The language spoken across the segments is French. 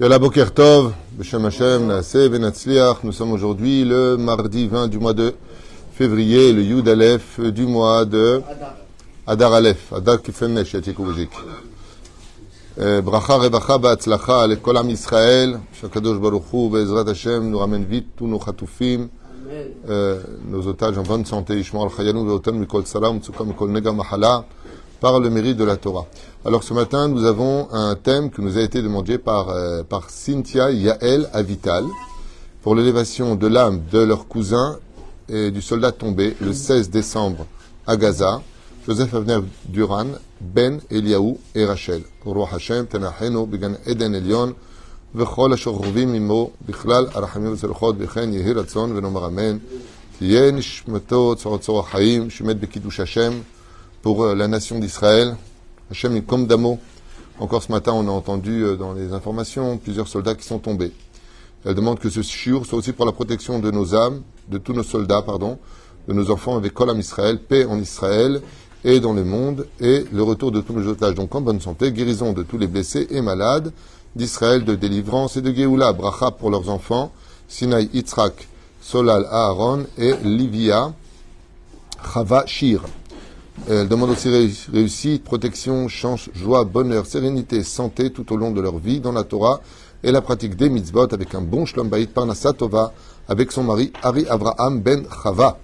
Yola Bokertov, Beshem Hashem, Naaseh, Benatzliach. Nous sommes aujourd'hui le mardi 20 du mois de février, le Yud Aleph du mois de Adar Aleph, Adar Kifemnesh, Yatikubajik. Eh, bracha, Rebacha, Baatzlacha, le Kolam Israël, Shakadosh Baruchou, Bezrat Hashem, nous ramène vite tous nos chatoufim, eh, nos otages en bonne santé, Ishmael Chayanou, Veotem, Mikol Salam, Tsukam, Mikol Nega Mahala par le mérite de la Torah. Alors ce matin, nous avons un thème qui nous a été demandé par, euh, par Cynthia Yael Avital pour l'élévation de l'âme de leur cousin et du soldat tombé le 16 décembre à Gaza, Joseph Avner Duran, Ben Eliaou et Rachel. Roi Hashem, Tenacheno, Began Eden Elion, וכל אשר חורבים עמו בכלל הרחמים והצלחות וכן יהי רצון ונאמר אמן תהיה נשמתו צור צור החיים שמת בקידוש השם pour euh, la nation d'Israël. Hachem est comme. Encore ce matin, on a entendu euh, dans les informations plusieurs soldats qui sont tombés. Elle demande que ce shiur soit aussi pour la protection de nos âmes, de tous nos soldats, pardon, de nos enfants avec Kolam Israël, paix en Israël et dans le monde, et le retour de tous nos otages, donc en bonne santé, guérison de tous les blessés et malades d'Israël, de délivrance et de Géoula, bracha pour leurs enfants, Sinaï Yitzhak, Solal Aaron et Livia, Chava Shir. Elle demande aussi réussite, protection, chance, joie, bonheur, sérénité, santé tout au long de leur vie dans la Torah et la pratique des mitzvot avec un bon shlom bayit parnassa tova avec son mari Ari Avraham ben Chava.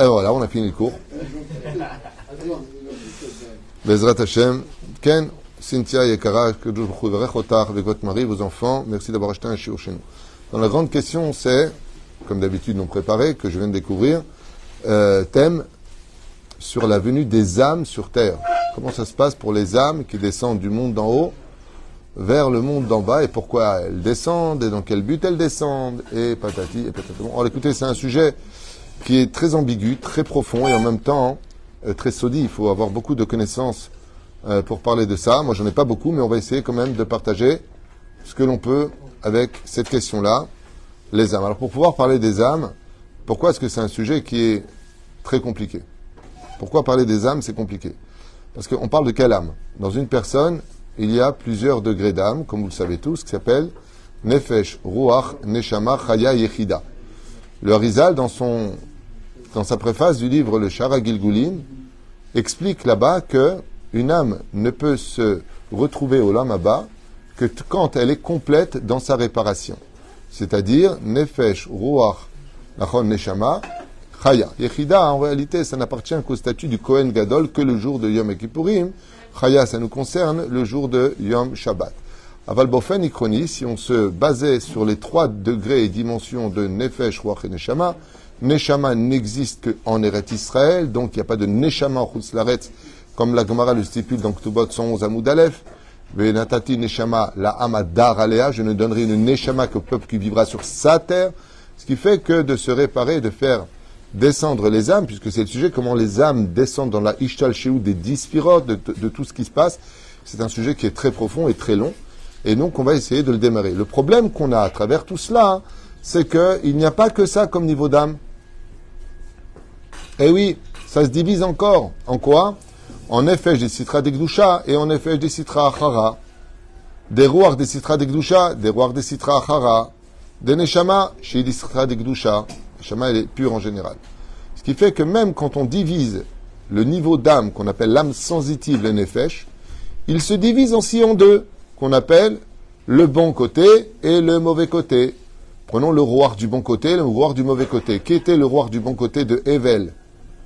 Et voilà, on a fini le cours. Bezrat Hashem, Ken, Cynthia Yekara, que Dieu vous avec votre mari, vos enfants, merci d'avoir acheté un shiur chez nous. Dans la grande question, c'est, comme d'habitude non préparé, que je viens de découvrir, euh, thème sur la venue des âmes sur terre. Comment ça se passe pour les âmes qui descendent du monde d'en haut vers le monde d'en bas et pourquoi elles descendent et dans quel but elles descendent et patati et patati. Bon, alors écoutez, c'est un sujet qui est très ambigu, très profond et en même temps euh, très saudi. Il faut avoir beaucoup de connaissances euh, pour parler de ça. Moi, j'en ai pas beaucoup, mais on va essayer quand même de partager ce que l'on peut avec cette question-là, les âmes. Alors pour pouvoir parler des âmes, pourquoi est-ce que c'est un sujet qui est très compliqué? Pourquoi parler des âmes, c'est compliqué Parce qu'on parle de quelle âme? Dans une personne, il y a plusieurs degrés d'âme, comme vous le savez tous, qui s'appelle Nefesh, Ruach, Neshama, Chaya, Yechida. Le Harizal, dans, son, dans sa préface du livre Le Shara Gilgulin, explique là-bas que une âme ne peut se retrouver au Lamaba que quand elle est complète dans sa réparation. C'est-à-dire, Nefesh, Ruach, Neshama, Chaya. Yechida, en réalité, ça n'appartient qu'au statut du Kohen Gadol que le jour de Yom Kippourim. Chaya, ça nous concerne le jour de Yom Shabbat. Aval Bofen Ikroni, si on se basait sur les trois degrés et dimensions de Nefesh, Ruach et Neshama, Neshama n'existe qu'en Eret Israël, donc il n'y a pas de Neshama en Laretz, comme la Gemara le stipule dans Ktubot 111 Amoud Aleph. Venatati Neshama, la Amadar Alea, je ne donnerai une Neshama qu'au peuple qui vivra sur sa terre. Ce qui fait que de se réparer, de faire descendre les âmes, puisque c'est le sujet, comment les âmes descendent dans la Ishtal Shehu des dix de, de, tout ce qui se passe. C'est un sujet qui est très profond et très long. Et donc, on va essayer de le démarrer. Le problème qu'on a à travers tout cela, c'est qu'il n'y a pas que ça comme niveau d'âme. Eh oui, ça se divise encore. En quoi? En effet, des citra d'Egdusha et en effet des citra achara. Des rouars des citra d'Egdusha, des rouars des citra achara. Des neshama, chez des citra d'Egdusha. Shama, elle est pure en général. Ce qui fait que même quand on divise le niveau d'âme qu'on appelle l'âme sensitive, le nefesh, il se divise aussi en deux, qu'on appelle le bon côté et le mauvais côté. Prenons le roi du bon côté le roi du mauvais côté. Qui était le roi du bon côté de Evel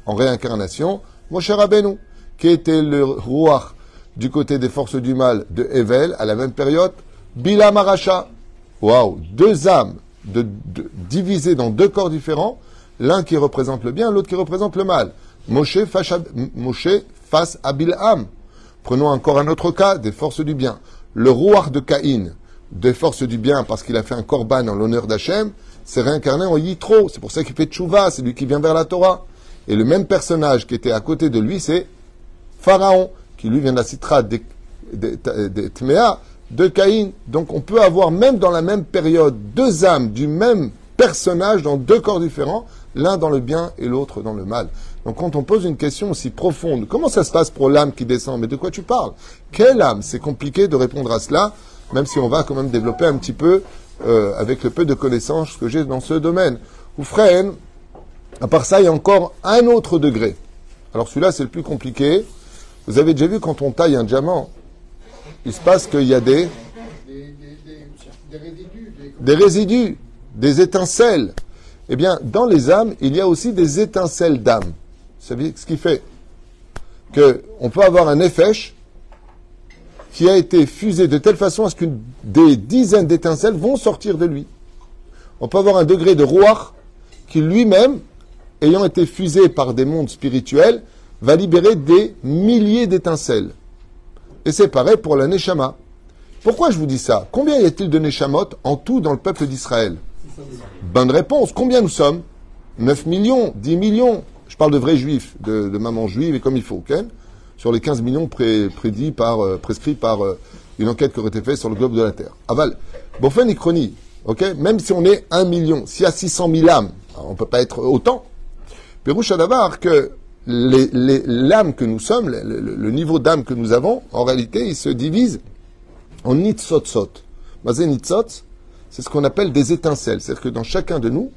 en réincarnation? Moshe Rabbeinu. Qui était le roi du côté des forces du mal de Evel à la même période? Bila Maracha. Waouh Deux âmes de, diviser dans deux corps différents, l'un qui représente le bien, l'autre qui représente le mal. Moshe face, à, Bilham. Prenons encore un autre cas, des forces du bien. Le roi de Caïn, des forces du bien, parce qu'il a fait un korban en l'honneur d'Hachem, s'est réincarné en Yitro. C'est pour ça qu'il fait tchouva, c'est lui qui vient vers la Torah. Et le même personnage qui était à côté de lui, c'est Pharaon, qui lui vient de la citra de, Tmea, de Caïn. Donc on peut avoir même dans la même période deux âmes du même personnage dans deux corps différents, l'un dans le bien et l'autre dans le mal. Donc quand on pose une question aussi profonde, comment ça se passe pour l'âme qui descend? Mais de quoi tu parles? Quelle âme? C'est compliqué de répondre à cela même si on va quand même développer un petit peu, euh, avec le peu de connaissances que j'ai dans ce domaine. Ou frère, à part ça, il y a encore un autre degré. Alors celui-là, c'est le plus compliqué. Vous avez déjà vu quand on taille un diamant, il se passe qu'il y a des, des résidus, des étincelles. Eh bien, dans les âmes, il y a aussi des étincelles d'âme. Ce qui fait qu'on peut avoir un effet qui a été fusé de telle façon à ce que des dizaines d'étincelles vont sortir de lui. On peut avoir un degré de roi qui lui-même, ayant été fusé par des mondes spirituels, va libérer des milliers d'étincelles. Et c'est pareil pour la Neshama. Pourquoi je vous dis ça? Combien y a-t-il de Neshamot en tout dans le peuple d'Israël? Bonne réponse. Combien nous sommes? 9 millions, 10 millions. Je parle de vrais juifs, de, mamans juives et comme il faut, ok? Sur les 15 millions prédits par, euh, prescrits par euh, une enquête qui aurait été faite sur le globe de la Terre. Aval. Bofen et Chrony, ok? Même si on est 1 million, s'il y a 600 000 âmes, on ne peut pas être autant. Pérouche à que l'âme que nous sommes, le, niveau d'âme que nous avons, en réalité, il se divise en nitzotzot. Mazé nitzot, c'est ce qu'on appelle des étincelles. C'est-à-dire que dans chacun de nous,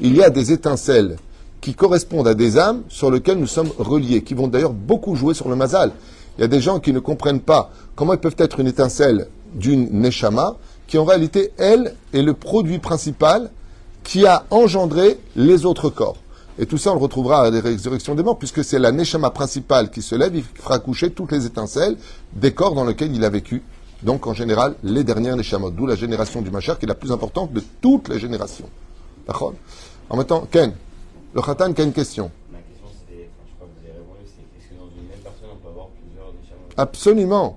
il y a des étincelles qui correspondent à des âmes sur lesquelles nous sommes reliés, qui vont d'ailleurs beaucoup jouer sur le mazal. Il y a des gens qui ne comprennent pas comment ils peuvent être une étincelle d'une neshama, qui en réalité, elle, est le produit principal qui a engendré les autres corps. Et tout ça, on le retrouvera à la résurrection des morts, puisque c'est la Neshama principale qui se lève, il fera coucher toutes les étincelles des corps dans lesquels il a vécu. Donc, en général, les dernières Neshamot, d'où la génération du Machar, qui est la plus importante de toutes les générations. D'accord? En même temps, Ken, le Khatan, qui a une question? Ma question, c'est, je crois que vous avez répondu, c'est est-ce que dans une même personne, on peut avoir plusieurs Neshamot? Absolument.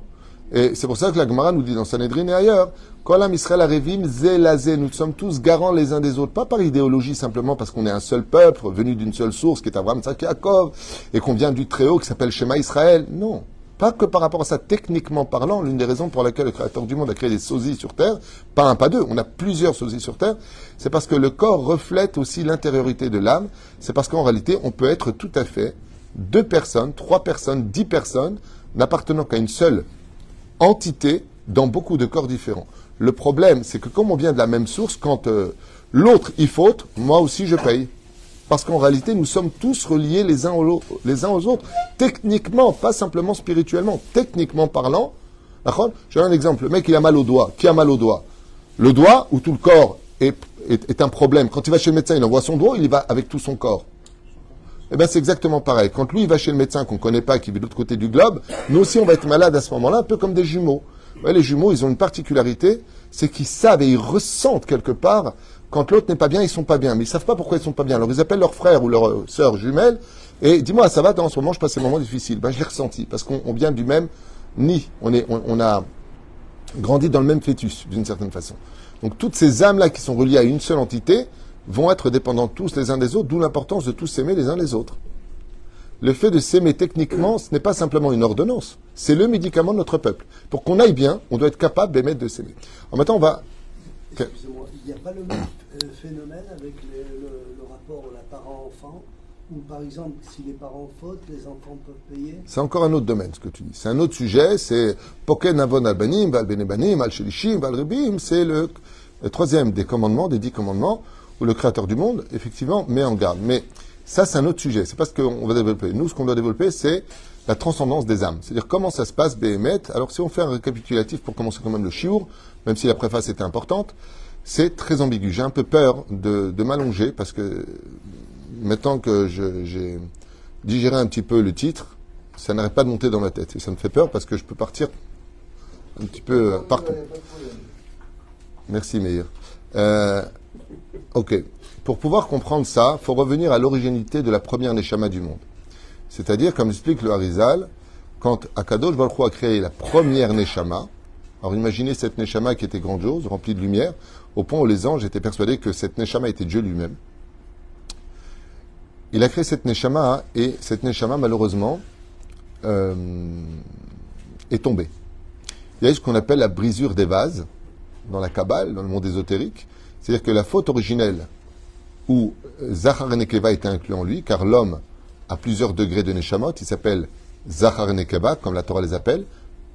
Et c'est pour ça que la Gemara nous dit dans Sanhedrin et ailleurs, Kolam Israël Arevim Zelazé, nous sommes tous garants les uns des autres, pas par idéologie simplement parce qu'on est un seul peuple, venu d'une seule source qui est Abraham Yaakov, et qu'on vient du Très-Haut qui s'appelle Shema Israël. Non. Pas que par rapport à ça, techniquement parlant, l'une des raisons pour laquelle le Créateur du monde a créé des sosies sur Terre, pas un, pas deux, on a plusieurs sosies sur Terre, c'est parce que le corps reflète aussi l'intériorité de l'âme, c'est parce qu'en réalité, on peut être tout à fait deux personnes, trois personnes, dix personnes, n'appartenant qu'à une seule entité dans beaucoup de corps différents. Le problème, c'est que comme on vient de la même source, quand euh, l'autre y faute, moi aussi je paye. Parce qu'en réalité, nous sommes tous reliés les uns, aux, autres. Techniquement, pas simplement spirituellement. Techniquement parlant, je donne un exemple. Le mec, il a mal au doigt. Qui a mal au doigt? Le doigt ou tout le corps est, est, un problème. Quand il va chez le médecin, il envoie son doigt, il y va avec tout son corps. Eh bien, c'est exactement pareil. Quand lui, il va chez le médecin qu'on ne connaît pas, qui vit de l'autre côté du globe, nous aussi, on va être malade à ce moment-là, un peu comme des jumeaux. les jumeaux, ils ont une particularité, c'est qu'ils savent et ils ressentent quelque part quand l'autre n'est pas bien, ils sont pas bien. Mais ils savent pas pourquoi ils sont pas bien. Alors, ils appellent leur frère ou leur euh, sœur jumelle et dis-moi, ça va, en ce moment, je passe un moment difficile. Ben, je l'ai ressenti parce qu'on vient du même nid. On, est, on a grandi dans le même fœtus, d'une certaine façon. Donc, toutes ces âmes-là qui sont reliées à une seule entité, vont être dépendants tous les uns des autres, d'où l'importance de tous s'aimer les uns les autres. Le fait de s'aimer techniquement, ce n'est pas simplement une ordonnance, c'est le médicament de notre peuple. Pour qu'on aille bien, on doit être capable d'émettre de s'aimer. En maintenant, on va. Excusez-moi, il n'y a pas le même euh, phénomène avec le, rapport parent-enfant où, par exemple, si les parents fautent, les enfants peuvent payer? C'est encore un autre domaine, ce que tu dis. C'est un autre sujet, c'est Poken Avon Albanim, Val Benebanim, Al Shelishim, Val Ribim, c'est le troisième des commandements, des dix commandements où le créateur du monde, effectivement, met en garde. Mais ça, c'est un autre sujet. C'est pas ce qu'on va développer. Nous, ce qu'on doit développer, c'est la transcendance des âmes. C'est-à-dire comment ça se passe, Béhémet. Alors, si on fait un récapitulatif pour commencer quand même le chiour, même si la préface était importante, c'est très ambigu. J'ai un peu peur de, m'allonger parce que maintenant que j'ai digéré un petit peu le titre, ça n'arrête pas de monter dans ma tête. Et ça me fait peur parce que je peux partir un petit peu partout. Merci, Meir. Euh, Ok. Pour pouvoir comprendre ça, il faut revenir à l'originalité de la première Neshama du monde. C'est-à-dire, comme explique le Harizal, quand Akadosh Baruch a créé la première Neshama, alors imaginez cette Neshama qui était grandiose, remplie de lumière, au point où les anges étaient persuadés que cette Neshama était Dieu lui-même. Il a créé cette Neshama et cette Neshama, malheureusement, euh, est tombée. Il y a ce qu'on appelle la brisure des vases dans la Kabbale, dans le monde ésotérique. C'est-à-dire que la faute originelle où Zachar Nekeva était inclus en lui, car l'homme a plusieurs degrés de Neshamot, il s'appelle Zachar Nekeva, comme la Torah les appelle,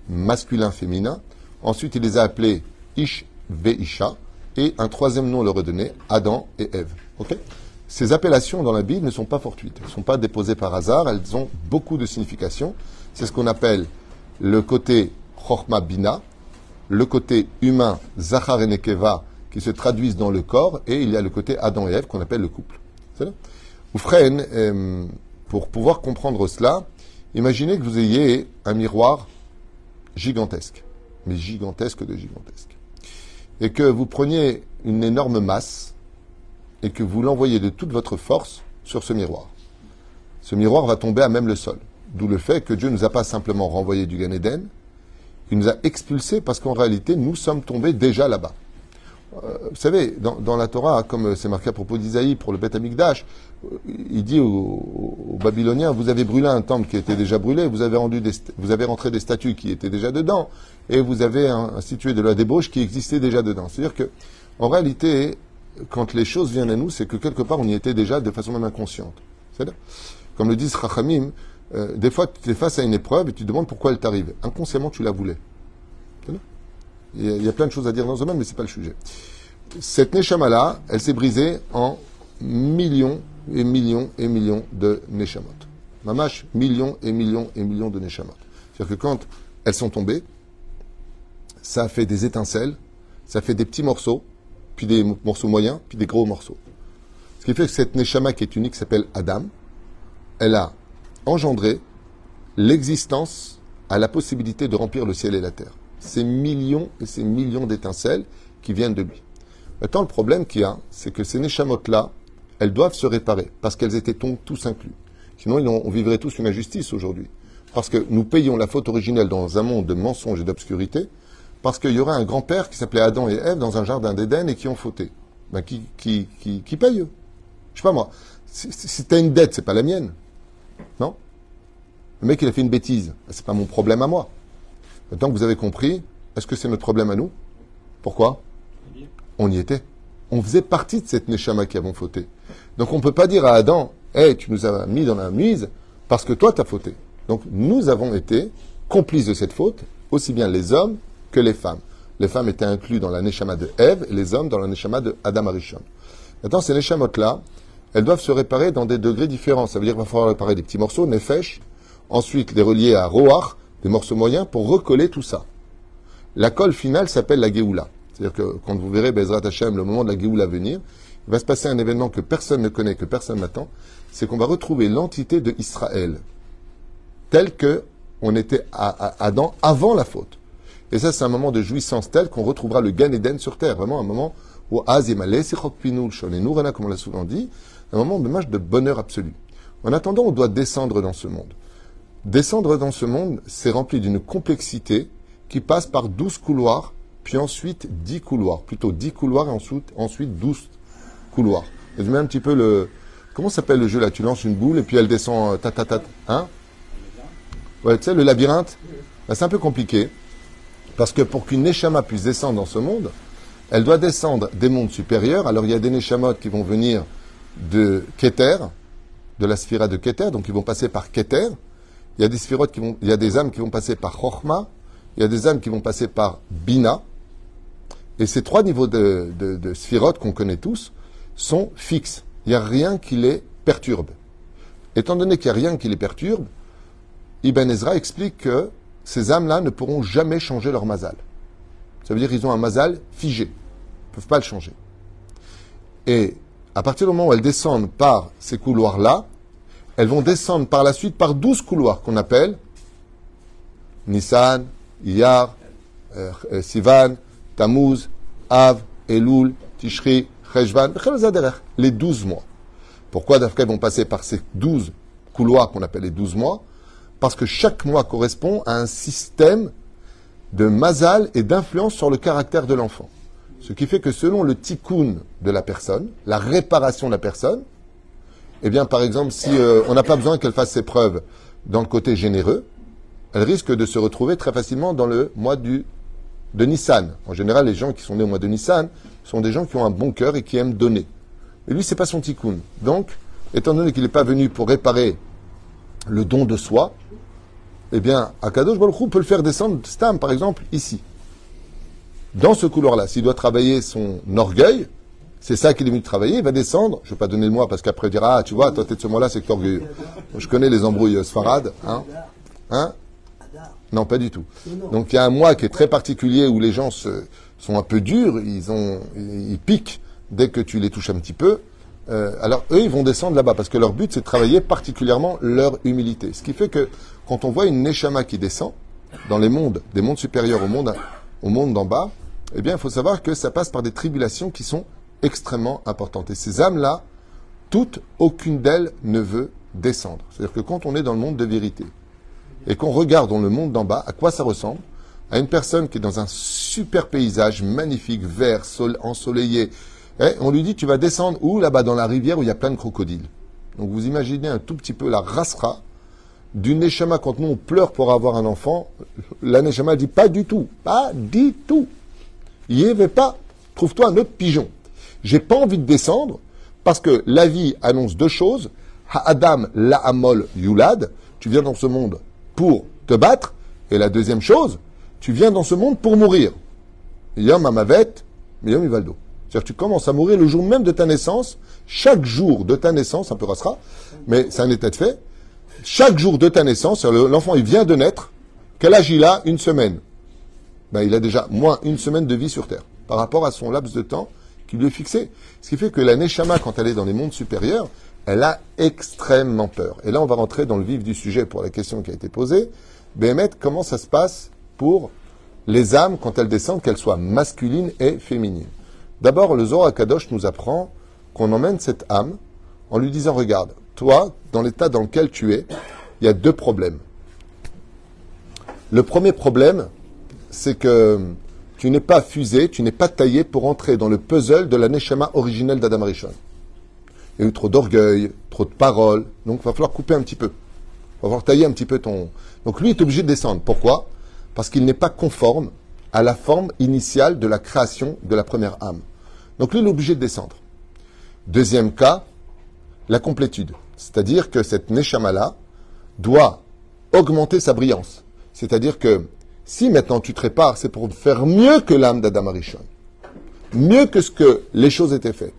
masculin, féminin, Ensuite, il les a appelés Ish Veisha. Et un troisième nom leur est donné, Adam et Ève. Ces appellations dans la Bible ne sont pas fortuites. Elles ne sont pas déposées par hasard. Elles ont beaucoup de significations. C'est ce qu'on appelle le côté Chochma Bina, le côté humain Zachar et Nekeva qui se traduisent dans le corps, et il y a le côté Adam et Ève qu'on appelle le couple. Oufren, euh, pour pouvoir comprendre cela, imaginez que vous ayez un miroir gigantesque, mais gigantesque de gigantesque, et que vous preniez une énorme masse et que vous l'envoyez de toute votre force sur ce miroir. Ce miroir va tomber à même le sol. D'où le fait que Dieu ne nous a pas simplement renvoyé du Gan il nous a expulsés parce qu'en réalité, nous sommes tombés déjà là-bas. Euh, vous savez, dans, la Torah, comme c'est marqué à propos d'Isaïe pour le Beth Amikdash, euh, il dit aux, Babyloniens, vous avez brûlé un temple qui était déjà brûlé, vous avez, rendu vous avez rentré des statues qui étaient déjà dedans, et vous avez institué de la débauche qui existait déjà dedans. C'est-à-dire que, en réalité, quand les choses viennent à nous, c'est que quelque part on y était déjà de façon même inconsciente. Comme le disent Rachamim, euh, des fois tu es face à une épreuve et tu te demandes pourquoi elle t'arrive. Inconsciemment tu la voulais. Il y, a, plein de choses à dire dans ce domaine, mais ce n'est pas le sujet. Cette Neshama-là, elle s'est brisée en millions et millions et millions de Neshamot. Mamash, millions et millions et millions de Neshamot. C'est-à-dire que quand elles sont tombées, ça a fait des étincelles, ça fait des petits morceaux, puis des morceaux moyens, puis des gros morceaux. Ce qui fait que cette Neshama qui est unique s'appelle Adam, elle a engendré l'existence à la possibilité de remplir le ciel et la terre ces millions et ces millions d'étincelles qui viennent de lui. Maintenant, le problème qu'il y a, c'est que ces Neshamot-là, elles doivent se réparer, parce qu'elles étaient tous inclus. Sinon, on vivrait tous une injustice aujourd'hui. Parce que nous payons la faute originelle dans un monde de mensonges et d'obscurité, parce qu'il y aurait un grand-père qui s'appelait Adam et Ève dans un jardin d'Éden et qui ont fauté. Ben, qui, qui, qui, paye Je sais pas moi. Si, si une dette, c'est pas la mienne. Non? Le mec, il a fait une bêtise. Ben, c'est pas mon problème à moi. Maintenant que vous avez compris, est-ce que c'est notre problème à nous? Pourquoi? On y était. On faisait partie de cette Neshama qui avons fauté. Donc on ne peut pas dire à Adam, hé, tu nous as mis dans la mise parce que toi tu as fauté. Donc nous avons été complices de cette faute, aussi bien les hommes que les femmes. Les femmes étaient incluses dans la Neshama de Ève et les hommes dans la Neshama de Adam Arishon. Maintenant, ces Neshamot-là, elles doivent se réparer dans des degrés différents. Ça veut dire qu'il va falloir réparer des petits morceaux, Nefesh, ensuite les relier à Roach, des morceaux moyens pour recoller tout ça. La colle finale s'appelle la Géoula. C'est-à-dire que quand vous verrez Bezrat Hashem, le moment de la Géoula venir, il va se passer un événement que personne ne connaît, que personne n'attend, c'est qu'on va retrouver l'entité de Israël telle que on était à, Adam avant la faute. Et ça, c'est un moment de jouissance tel qu'on retrouvera le Gan Eden sur terre. Vraiment un moment où comme on l'a souvent dit, un moment de bonheur absolu. En attendant, on doit descendre dans ce monde. Descendre dans ce monde, c'est rempli d'une complexité qui passe par douze couloirs, puis ensuite dix couloirs. Plutôt dix couloirs et ensuite, ensuite 12 couloirs. Résumez un petit peu le. Comment s'appelle le jeu là? Tu lances une boule et puis elle descend. Euh, ta, ta, ta, hein? Ouais, tu sais, le labyrinthe? Ben, C'est un peu compliqué. Parce que pour qu'une Neshama puisse descendre dans ce monde, elle doit descendre des mondes supérieurs. Alors il y a des Neshamot qui vont venir de Keter, de la sphira de Keter, donc ils vont passer par Keter. Il y a des qui vont, il y a des âmes qui vont passer par Chochma, il y a des âmes qui vont passer par Bina. Et ces trois niveaux de, de, qu'on connaît tous sont fixes. Il n'y a rien qui les perturbe. Étant donné qu'il n'y a rien qui les perturbe, Ibn Ezra explique que ces âmes-là ne pourront jamais changer leur mazal. Ça veut dire qu'ils ont un mazal figé. Ils ne peuvent pas le changer. Et à partir du moment où elles descendent par ces couloirs-là, elles vont descendre par la suite par douze couloirs qu'on appelle Nissan, Iyar, euh, euh, Sivan, Tammuz, Av, Elul, Tishri, Cheshvan, les douze mois. Pourquoi d'après vont passer par ces douze couloirs qu'on appelle les douze mois Parce que chaque mois correspond à un système de mazal et d'influence sur le caractère de l'enfant. Ce qui fait que selon le tikkun de la personne, la réparation de la personne, eh bien, par exemple, si euh, on n'a pas besoin qu'elle fasse ses preuves dans le côté généreux, elle risque de se retrouver très facilement dans le mois du, de Nissan. En général, les gens qui sont nés au mois de Nissan sont des gens qui ont un bon cœur et qui aiment donner. Et lui, c'est pas son tikkun. Donc, étant donné qu'il n'est pas venu pour réparer le don de soi, eh bien, Akadosh Baruch peut le faire descendre, Stam, par exemple, ici. dans ce couloir-là, s'il doit travailler son orgueil, c'est ça qu'il est venu travailler, il va descendre, je ne vais pas donner le mois parce qu'après il dira, ah tu vois, toi t'es de ce mois-là, c'est que t'es orgueilleux. Je connais les embrouilles sfarades, hein Hein? Adar. Non, pas du tout. Donc il y a un mois qui est très particulier où les gens sont un peu durs, ils, ont, ils piquent dès que tu les touches un petit peu. Euh, alors eux, ils vont descendre là-bas parce que leur but, c'est de travailler particulièrement leur humilité. Ce qui fait que quand on voit une neshama qui descend dans les mondes, des mondes supérieurs au monde, au monde d'en bas, eh bien, il faut savoir que ça passe par des tribulations qui sont extrêmement importantes. Et ces âmes-là, toutes, aucune d'elles ne veut descendre. C'est-à-dire que quand on est dans le monde de vérité, et qu'on regarde dans le monde d'en bas, à quoi ça ressemble? À une personne qui est dans un super paysage magnifique, vert, sol, ensoleillé. Et on lui dit, tu vas descendre où? Là-bas, dans la rivière où il y a plein de crocodiles. Donc vous imaginez un tout petit peu la rasera d'une Neshama. Quand nous, on pleure pour avoir un enfant, la Neshama dit pas du tout. Pas du tout. Y vais pas. Trouve-toi un autre pigeon. J'ai pas envie de descendre parce que la vie annonce deux choses. Ha'adam la'amol yulad. Tu viens dans ce monde pour te battre. Et la deuxième chose, tu viens dans ce monde pour mourir. Yom amavet, yom ivaldo. C'est-à-dire tu commences à mourir le jour même de ta naissance. Chaque jour de ta naissance, un peu rassera, mais c'est un état de fait. Chaque jour de ta naissance, l'enfant il vient de naître. Quel âge il a Une semaine ben, il a déjà moins une semaine de vie sur Terre par rapport à son laps de temps qui lui est fixé. Ce qui fait que la Neshama, quand elle est dans les mondes supérieurs, elle a extrêmement peur. Et là, on va rentrer dans le vif du sujet pour la question qui a été posée. Béhémet, comment ça se passe pour les âmes quand elles descendent, qu'elles soient masculines et féminines? D'abord, le Zohar Kadosh nous apprend qu'on emmène cette âme en lui disant, regarde, toi, dans l'état dans lequel tu es, il y a deux problèmes. Le premier problème, c'est que tu n'es pas fusé, tu n'es pas taillé pour entrer dans le puzzle de la Neshama originelle d'Adam Arishon. Il y a eu trop d'orgueil, trop de paroles, donc il va falloir couper un petit peu. Il va falloir tailler un petit peu ton... Donc lui est obligé de descendre. Pourquoi? Parce qu'il n'est pas conforme à la forme initiale de la création de la première âme. Donc lui, il est obligé de descendre. Deuxième cas, la complétude. C'est-à-dire que cette Neshama-là doit augmenter sa brillance. C'est-à-dire que si maintenant tu te répares, c'est pour faire mieux que l'âme d'Adam Arishon. Mieux que ce que les choses étaient faites.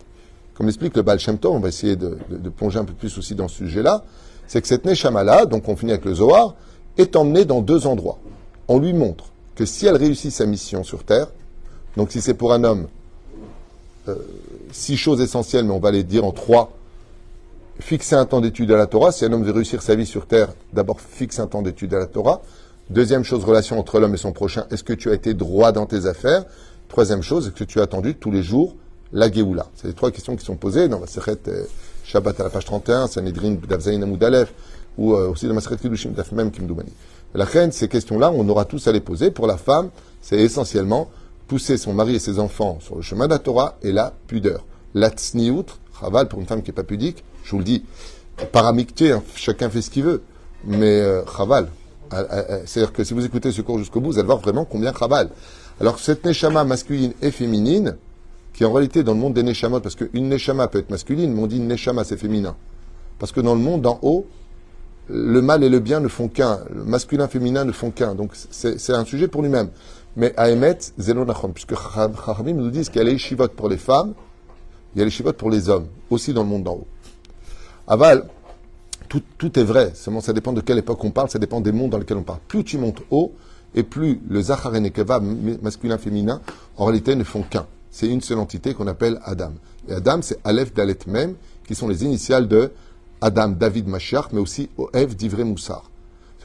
Comme l'explique le Baal on va essayer de plonger un peu plus aussi dans ce sujet-là, c'est que cette Neshama-là, donc on finit avec le Zohar, est emmenée dans deux endroits. On lui montre que si elle réussit sa mission sur Terre, donc si c'est pour un homme, euh, six choses essentielles, mais on va les dire en trois, fixer un temps d'étude à la Torah. Si un homme veut réussir sa vie sur Terre, d'abord fixe un temps d'étude à la Torah. Deuxième chose, relation entre l'homme et son prochain. Est-ce que tu as été droit dans tes affaires? Troisième chose, est-ce que tu as attendu tous les jours la Géoula? C'est les trois questions qui sont posées dans la euh, Shabbat à la page 31, Sanhedrin Davzaïn Amoud Aleph, ou euh, aussi dans la Sechet Kiddushin Daf Mem Kimdoumani. La reine, ces questions-là, on aura tous à les poser. Pour la femme, c'est essentiellement pousser son mari et ses enfants sur le chemin de la Torah et la pudeur. La tsniout, chaval, pour une femme qui n'est pas pudique, je vous le dis, paramicté, hein, chacun fait ce qu'il veut, mais euh, euh, C'est-à-dire que si vous écoutez ce cours jusqu'au bout, vous allez voir vraiment combien chaval. Alors cette neshama masculine et féminine, qui en réalité dans le monde des neshamot, parce qu'une neshama peut être masculine, mais on dit une neshama c'est féminin. Parce que dans le monde d'en haut, le mal et le bien ne font qu'un, le masculin féminin ne font qu'un. Donc c'est un sujet pour lui-même. Mais à Emet, Zelo Nachon, puisque Chachamim nous disent qu'il y a les shivot pour les femmes, il y a les shivot pour les hommes, aussi dans le monde d'en haut. Aval, tout, est vrai, seulement ça dépend de quelle époque on parle, ça dépend des mondes dans lesquels on parle. Plus tu montes haut, et plus le Zachar et Nekeva, masculin-féminin, en réalité ne font qu'un. C'est une seule entité qu'on appelle Adam. Et Adam, c'est Aleph, Dalet, Mem, qui sont les initiales de Adam, David, Mashiach, mais aussi Oev, Divré, Moussar.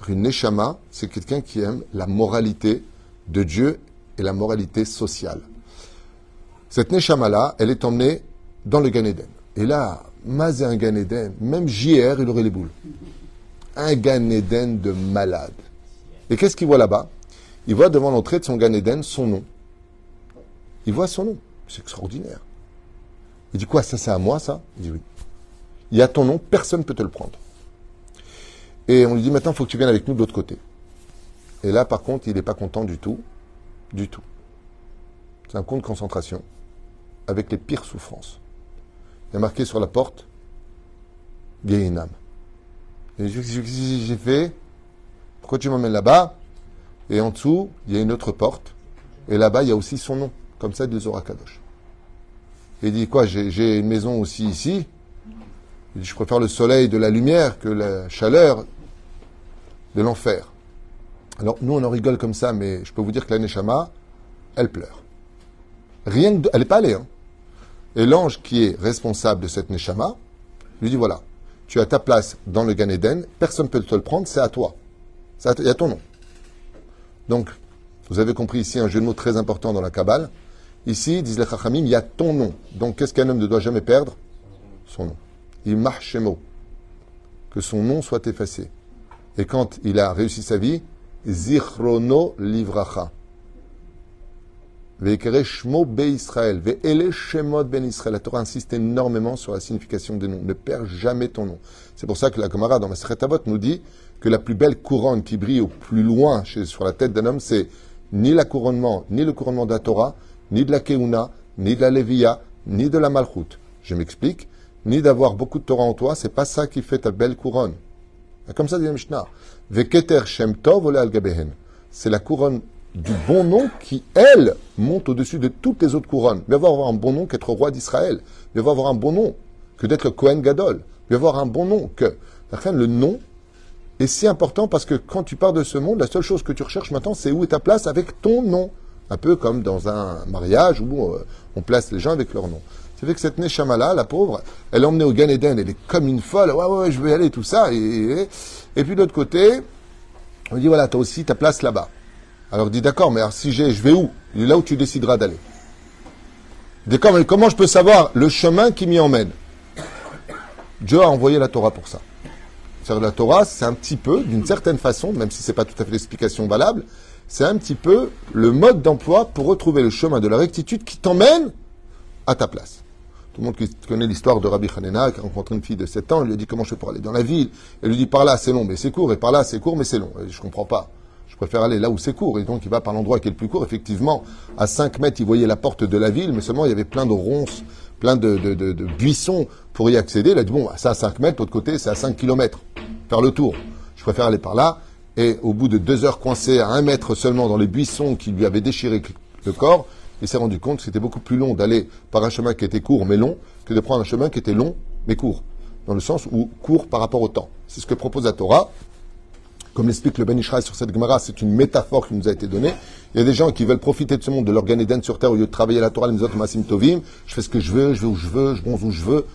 Une Neshama, c'est quelqu'un qui aime la moralité de Dieu et la moralité sociale. Cette Neshama-là, elle est emmenée dans le Gan Eden. Et là, Mazé un Gan Eden, même JR, il aurait les boules. Un Gan Eden de malade. Et qu'est-ce qu'il voit là-bas? Il voit devant l'entrée de son Gan Eden son nom. Il voit son nom. C'est extraordinaire. Il dit quoi Ça, c'est à moi, ça? Il dit oui. Il y a ton nom, personne ne peut te le prendre. Et on lui dit maintenant, il faut que tu viennes avec nous de l'autre côté. Et là, par contre, il n'est pas content du tout. Du tout. C'est un camp de concentration avec les pires souffrances. Il y a marqué sur la porte Gehinam. Je- je- j'ai fait Pourquoi tu m'emmènes là-bas? Et en dessous, il y a une autre porte Et là-bas, il y a aussi son nom, comme ça, de Zohar Kadosh. Et il dit quoi J'ai une maison aussi ici? Il dit, je préfère le soleil de la lumière que la chaleur de l'enfer. Alors, nous, on en rigole comme ça, mais je peux vous dire que la Neshama, elle pleure. Rien que elle n'est pas allée. Hein. Et l'ange qui est responsable de cette Neshama lui dit voilà, tu as ta place dans le Gan Eden, personne ne peut te le prendre, c'est à toi. Il y a ton nom. Donc, vous avez compris ici un jeu de mots très important dans la Kabbale. Ici, disent les Chachamim, il y a ton nom. Donc, qu'est-ce qu'un homme ne doit jamais perdre? Son nom. Il marche mot. Que son nom soit effacé. Et quand il a réussi sa vie, Zichrono livracha. Ben Israël. La Torah insiste énormément sur la signification des noms. Ne perds jamais ton nom. C'est pour ça que la camarade dans la Avot nous dit que la plus belle couronne qui brille au plus loin sur la tête d'un homme, c'est ni la couronnement, ni le couronnement de la Torah, ni de la Keuna, ni de la Lévia, ni de la Malchut. Je m'explique. Ni d'avoir beaucoup de Torah en toi, c'est pas ça qui fait ta belle couronne. Comme ça dit le Mishnah. Veketer Shem Tov al C'est la couronne du bon nom qui, elle, monte au-dessus de toutes les autres couronnes. Mieux vaut avoir un bon nom qu'être roi d'Israël. Mieux vaut avoir un bon nom que d'être Cohen Gadol. Mieux avoir un bon nom que. Le nom est si important parce que quand tu pars de ce monde, la seule chose que tu recherches maintenant, c'est où est ta place avec ton nom. Un peu comme dans un mariage où euh, on place les gens avec leur nom. C'est fait que cette Neshama-là, la pauvre, elle est emmenée au Gan Eden, elle est comme une folle, ouais, ouais, je vais y aller, tout ça. Et, et, puis de l'autre côté, on dit, voilà, tu as aussi ta place là-bas. Alors dit d'accord, mais si j'ai, je vais où? Il est là où tu décideras d'aller. D'accord, mais comment je peux savoir le chemin qui m'y emmène? Dieu a envoyé la Torah pour ça. cest la Torah, c'est un petit peu, d'une certaine façon, même si ce n'est pas tout à fait l'explication valable, c'est un petit peu le mode d'emploi pour retrouver le chemin de la rectitude qui t'emmène à ta place. Tout le monde qui connaît l'histoire de Rabbi Hanena, qui a rencontré une fille de 7 ans, il lui a dit comment je fais pour aller dans la ville? Elle lui dit par là c'est long mais c'est court, et par là c'est court mais c'est long. Je comprends pas. Je préfère aller là où c'est court. Et donc, il va par l'endroit qui est le plus court. Effectivement, à 5 mètres, il voyait la porte de la ville, mais seulement il y avait plein de ronces, plein de, buissons pour y accéder. Il a dit, bon, ça à 5 mètres, l'autre côté, c'est à 5 kilomètres. Faire le tour. Je préfère aller par là. Et au bout de deux heures coincé à un mètre seulement dans les buissons qui lui avaient déchiré le corps, il s'est rendu compte que c'était beaucoup plus long d'aller par un chemin qui était court mais long que de prendre un chemin qui était long mais court. Dans le sens où court par rapport au temps. C'est ce que propose la Torah. Comme l'explique le Ben Ishraï sur cette Gemara, c'est une métaphore qui nous a été donnée. Il y a des gens qui veulent profiter de ce monde, de l'organéden sur terre, au lieu de travailler la Torah, les autres Massim Tovim. Je fais ce que je veux, je vais où je veux, je bronze où je veux.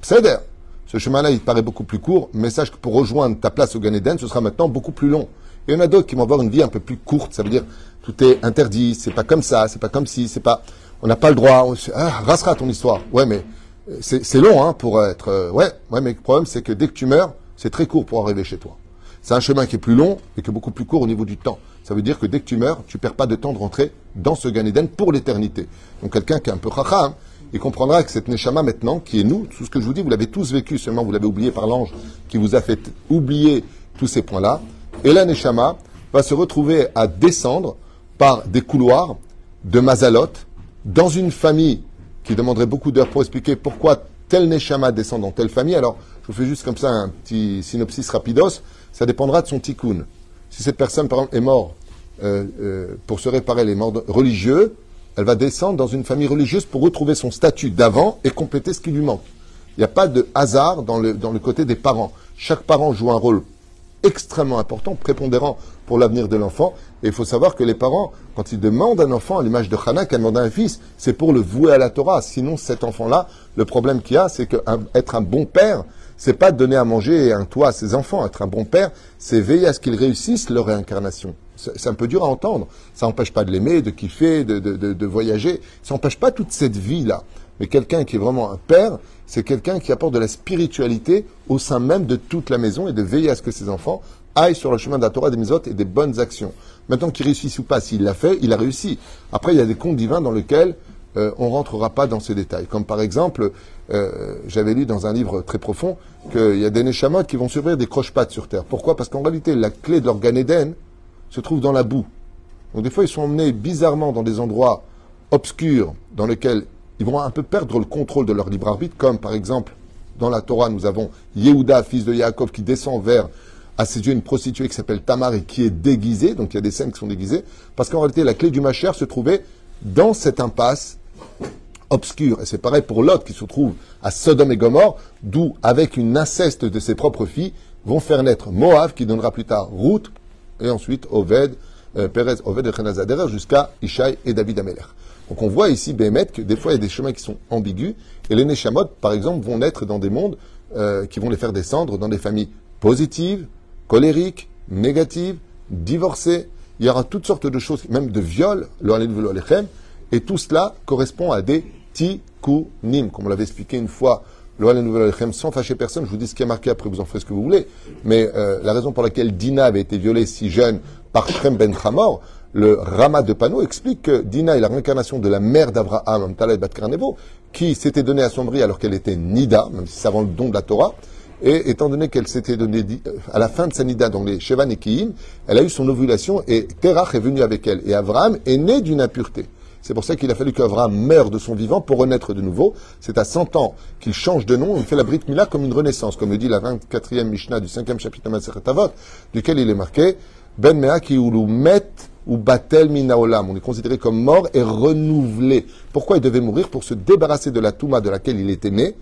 C'est Ce chemin-là, il paraît beaucoup plus court. Message que pour rejoindre ta place au Ganéden, ce sera maintenant beaucoup plus long. Et il y en a d'autres qui vont avoir une vie un peu plus courte. Ça veut dire, tout est interdit, c'est pas comme ça, c'est pas comme si, c'est pas, on n'a pas le droit. On, ah, rasera ton histoire. Ouais, mais euh, c'est long, hein, pour être, euh, ouais, ouais, mais le problème, c'est que dès que tu meurs, c'est très court pour arriver chez toi. C'est un chemin qui est plus long et qui est beaucoup plus court au niveau du temps. Ça veut dire que dès que tu meurs, tu perds pas de temps de rentrer dans ce Gan Eden pour l'éternité. Donc quelqu'un qui est un peu chacham, il comprendra que cette Neshama maintenant, qui est nous, tout ce que je vous dis, vous l'avez tous vécu, seulement vous l'avez oublié par l'ange qui vous a fait oublier tous ces points-là. Et la Neshama va se retrouver à descendre par des couloirs de Mazalot dans une famille qui demanderait beaucoup d'heures pour expliquer pourquoi tel Neshama descend dans telle famille. Alors, je vous fais juste comme ça un petit synopsis rapidos ça dépendra de son tikkun. Si cette personne, par exemple, est morte euh, euh, pour se réparer les morts religieux, elle va descendre dans une famille religieuse pour retrouver son statut d'avant et compléter ce qui lui manque. Il n'y a pas de hasard dans le, dans le côté des parents. Chaque parent joue un rôle extrêmement important, prépondérant pour l'avenir de l'enfant. Et il faut savoir que les parents, quand ils demandent un enfant, à l'image de Hannah, qu'elle demande un fils, c'est pour le vouer à la Torah. Sinon, cet enfant-là, le problème qu'il y a, c'est qu'être un bon père, c'est pas donner à manger et un toit à ses enfants. Être un bon père, c'est veiller à ce qu'ils réussissent leur réincarnation. C'est un peu dur à entendre. Ça n'empêche pas de l'aimer, de kiffer, de, de, de, de voyager. Ça n'empêche pas toute cette vie-là. Mais quelqu'un qui est vraiment un père, c'est quelqu'un qui apporte de la spiritualité au sein même de toute la maison et de veiller à ce que ses enfants aillent sur le chemin de la Torah, des misotes et des bonnes actions. Maintenant qu'il réussisse ou pas, s'il l'a fait, il a réussi. Après, il y a des contes divins dans lesquels euh, on ne rentrera pas dans ces détails. Comme par exemple, euh, j'avais lu dans un livre très profond qu'il y a des Neshamot qui vont survivre des croche-pattes sur Terre. Pourquoi? Parce qu'en réalité, la clé de leur se trouve dans la boue. Donc des fois, ils sont emmenés bizarrement dans des endroits obscurs dans lesquels ils vont un peu perdre le contrôle de leur libre arbitre, comme par exemple, dans la Torah, nous avons Yehuda, fils de Yaakov, qui descend vers à ses yeux une prostituée qui s'appelle Tamar et qui est déguisée, donc il y a des scènes qui sont déguisées, parce qu'en réalité, la clé du Macher se trouvait dans cette impasse obscure. Et c'est pareil pour Lot qui se trouve à Sodome et Gomorre, d'où, avec une inceste de ses propres filles, vont faire naître Moab, qui donnera plus tard Ruth, et ensuite Oved, euh, Perez, Oved et Chenazaderer, jusqu'à Ishaï et David Ameler. Donc on voit ici, Béhémet, que des fois il y a des chemins qui sont ambigus, et les Neshamot, par exemple, vont naître dans des mondes euh, qui vont les faire descendre dans des familles positives, colériques, négatives, divorcées. Il y aura toutes sortes de choses, même de viols, le Alechem, et tout cela correspond à des tikkunim, comme on l'avait expliqué une fois, le Alechem, sans fâcher personne. Je vous dis ce qui est marqué, après vous en ferez ce que vous voulez. Mais euh, la raison pour laquelle Dina avait été violée si jeune par Shrem ben Hamor, le Rama de Pano explique que Dina est la réincarnation de la mère d'Abraham, Bat Karnevo, qui s'était donnée à son mari alors qu'elle était Nida, même si c'est avant le don de la Torah. Et étant donné qu'elle s'était donnée euh, à la fin de sa Nida, donc les Shevan et Kiim, elle a eu son ovulation et Terach est venu avec elle. Et Abraham est né d'une impureté. C'est pour ça qu'il a fallu qu'Abraham meure de son vivant pour renaître de nouveau. C'est à 100 ans qu'il change de nom. Il fait la Brit Mila comme une renaissance, comme le dit la 24e Mishnah du 5e chapitre de Avot, duquel il est marqué Ben Mea ki met ou batel minaolam. On est considéré comme mort et renouvelé. Pourquoi il devait mourir? Pour se débarrasser de la touma de laquelle il était né.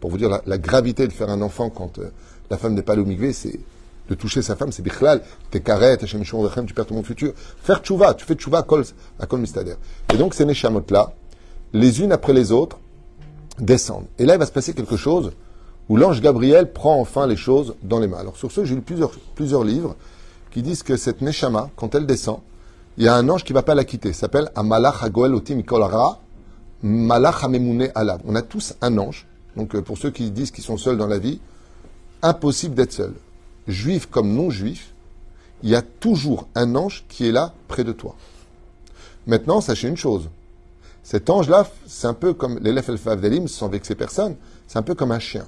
Pour vous dire la, gravité de faire un enfant quand euh, la femme n'est pas l'omigvé, c'est de toucher sa femme, c'est bichlal, t'es carré, t'es tu perds ton monde futur. Faire tchouva, tu fais tchouva à kol, mistader. Et donc ces neshamot-là, les unes après les autres, descendent. Et là, il va se passer quelque chose où l'ange Gabriel prend enfin les choses dans les mains. Alors sur ce, j'ai lu plusieurs, plusieurs livres qui disent que cette neshama, quand elle descend, il y a un ange qui ne va pas la quitter. s'appelle Amalach Hagoel Otim Ra, Malach Hamemune Alav. On a tous un ange. Donc euh, pour ceux qui disent qu'ils sont seuls dans la vie, impossible d'être seul. Juif comme non juif, il y a toujours un ange qui est là près de toi. Maintenant, sachez une chose. Cet ange-là, c'est un peu comme l'élève El sans vexer personne, c'est un peu comme un chien.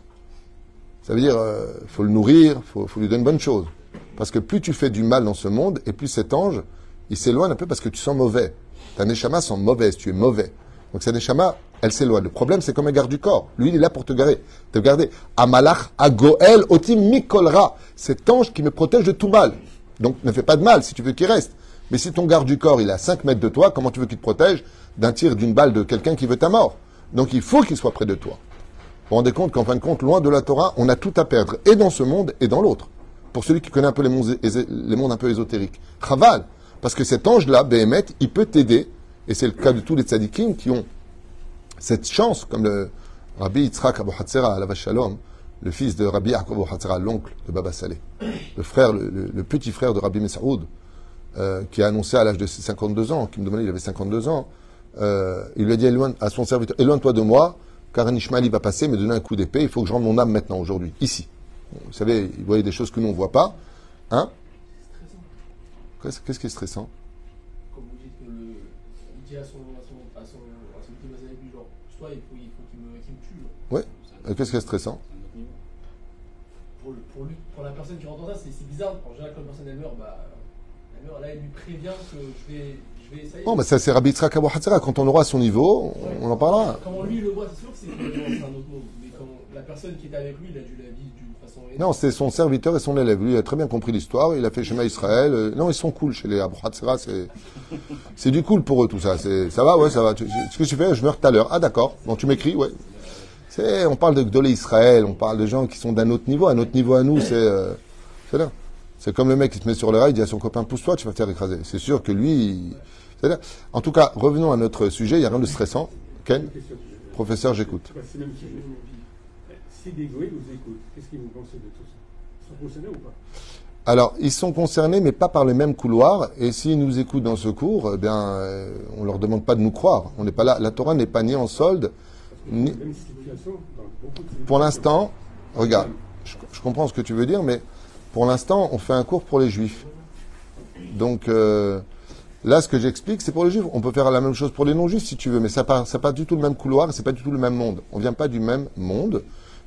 Ça veut dire, euh, faut le nourrir, faut, faut, lui donner une bonne chose. Parce que plus tu fais du mal dans ce monde, et plus cet ange, il s'éloigne un peu parce que tu sens mauvais. Ta neshama sent mauvaise, tu es mauvais. Donc cette neshama, elle s'éloigne. Le problème, c'est comme un garde du corps. Lui, il est là pour te garder. Te garder. Amalach agoel otim mikolra. Cet ange qui me protège de tout mal. Donc ne fais pas de mal si tu veux qu'il reste. Mais si ton garde du corps, il est à 5 mètres de toi, comment tu veux qu'il te protège d'un tir d'une balle de quelqu'un qui veut ta mort? Donc il faut qu'il soit près de toi. Vous vous rendez compte qu'en fin de compte, loin de la Torah, on a tout à perdre, et dans ce monde, et dans l'autre. Pour celui qui connaît un peu les mondes, un peu ésotériques. Chaval, parce que cet ange-là, Behemet, il peut t'aider, et c'est le cas de tous les tzadikim qui ont cette chance, comme le Rabbi Yitzhak Abu Hatzera, la Shalom, le fils de Rabbi Yaakov Abu Hatzera, l'oncle de Baba Saleh, le frère, le, petit frère de Rabbi Messaoud, euh, qui a annoncé à l'âge de 52 ans, qui me demandait, il avait 52 ans, euh, il lui a dit à son serviteur, éloigne-toi de moi, car un Ishmael va passer, me donner un coup d'épée, il faut que je rende mon âme maintenant, aujourd'hui, ici. Vous savez, il voyait des choses que nous, on ne voit pas. Hein? Qu'est-ce qui est stressant? Comme vous dites que le, il dit à son, à son, à son, à son petit avec lui, genre, soit il faut, il faut qu'il me, qu me, tue. Oui. Qu'est-ce qui est stressant pour, pour, lui, pour la personne qui entend ça, c'est bizarre. En général, quand une personne elle meurt, bah, elle meurt, là, elle lui prévient que je vais. Je vais essayer. Bon, bah, ça, c'est Rabbi Tzrak Quand on aura à son niveau, ouais. on en parlera. Comment lui le voit, c'est sûr que c'est un autre mot. Mais quand la personne qui était avec lui, il a dû la vivre non, c'est son serviteur et son élève. Lui, il a très bien compris l'histoire. Il a fait chemin Israël. Euh, non, ils sont cool chez les Abu c'est, c'est du cool pour eux, tout ça. C'est, ça va, ouais, ça va. ce que tu fais, je meurs tout à l'heure. Ah, d'accord. Bon, tu m'écris, ouais. C'est, on parle de Gdolé Israël, on parle de gens qui sont d'un autre niveau. Un autre niveau à nous, c'est, euh, c'est là. C'est comme le mec qui se met sur le rail, il dit à son copain, pousse-toi, tu vas te faire écraser. C'est sûr que lui, c'est là. En tout cas, revenons à notre sujet. Il n'y a rien de stressant. Ken? Professeur, j'écoute si des vous écoutent, qu'est-ce qu'ils vous pensez de tout ça? Ils sont concernés ou pas? Alors, ils sont concernés, mais pas par le même couloir. Et s'ils nous écoutent dans ce cours, eh bien, euh, on leur demande pas de nous croire. On n'est pas là. La Torah n'est pas ni en solde, ni. Pour l'instant, regarde, je, comprends ce que tu veux dire, mais pour l'instant, on fait un cours pour les Juifs. Donc euh, là, ce que j'explique, c'est pour les Juifs. On peut faire la même chose pour les non-Juifs si tu veux, mais ça n'a pas, pas du tout le même couloir, c'est pas du tout le même monde. On vient pas du même monde.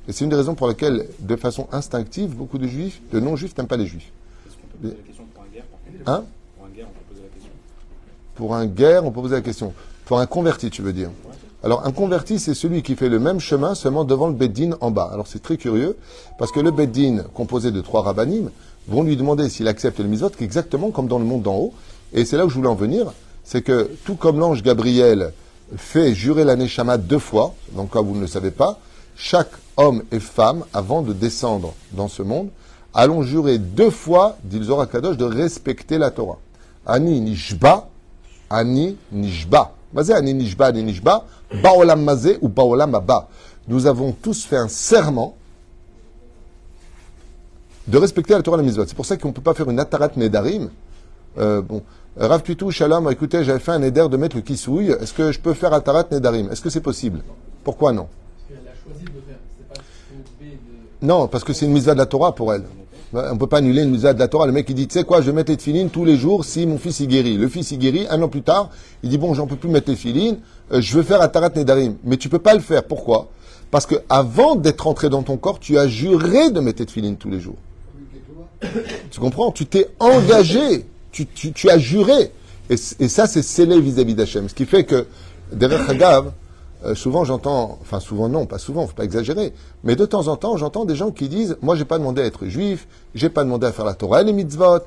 Et c'est une des raisons pour lesquelles, de façon instinctive, beaucoup de juifs, de non-juifs, n'aiment pas les juifs. Est-ce qu'on peut poser la question pour un guerre Hein? Pour un guerre, on peut poser la question? Pour un guerre, on peut poser la question. Pour un converti, tu veux dire? Alors, un converti, c'est celui qui fait le même chemin, seulement devant le Beddin en bas. Alors, c'est très curieux, parce que le Beddin, composé de trois rabbinim, vont lui demander s'il accepte le mitzvot, exactement comme dans le monde d'en haut. Et c'est là où je voulais en venir, c'est que tout comme l'ange Gabriel fait jurer la Neshama deux fois, donc quand vous ne le savez pas, chaque homme et femme, avant de descendre dans ce monde, allons jurer deux fois, dit le Kadosh, de respecter la Torah. Ani nishba, ani nishba. Mazé ani nishba, ani nishba, baolam mazé ou baolam abba. Nous avons tous fait un serment de respecter la Torah et la mitzvot. C'est pour ça qu'on ne peut pas faire une atarat nedarim. Euh, bon, Rav Tutu, Shalom, écoutez, j'avais fait un neder de mettre le kisouille. Est-ce que je peux faire atarat nedarim Est-ce que c'est possible? Pourquoi non? Parce qu'elle a choisi de le faire. C'est pas obligé de. Non, parce que c'est une mitzvah de la Torah pour elle. On ne peut pas annuler une mitzvah de la Torah. Le mec, il dit, tu sais quoi, je vais mettre les filines tous les jours si mon fils, il guérit. Le fils, il guérit. Un an plus tard, il dit, bon, j'en peux plus mettre les filines. euh, je veux faire atarat nedarim. Mais tu peux pas le faire. Pourquoi? Parce que avant d'être entré dans ton corps, tu as juré de mettre tes filines tous les jours. Tu comprends? Tu t'es engagé. Tu, tu, tu as juré. Et ça, c'est scellé vis-à-vis d'Hachem. Ce qui fait que, derrière Hagav, euh, souvent j'entends, enfin souvent non, pas souvent, faut pas exagérer, mais de temps en temps j'entends des gens qui disent, moi j'ai pas demandé à être juif, j'ai pas demandé à faire la Torah et les mitzvot.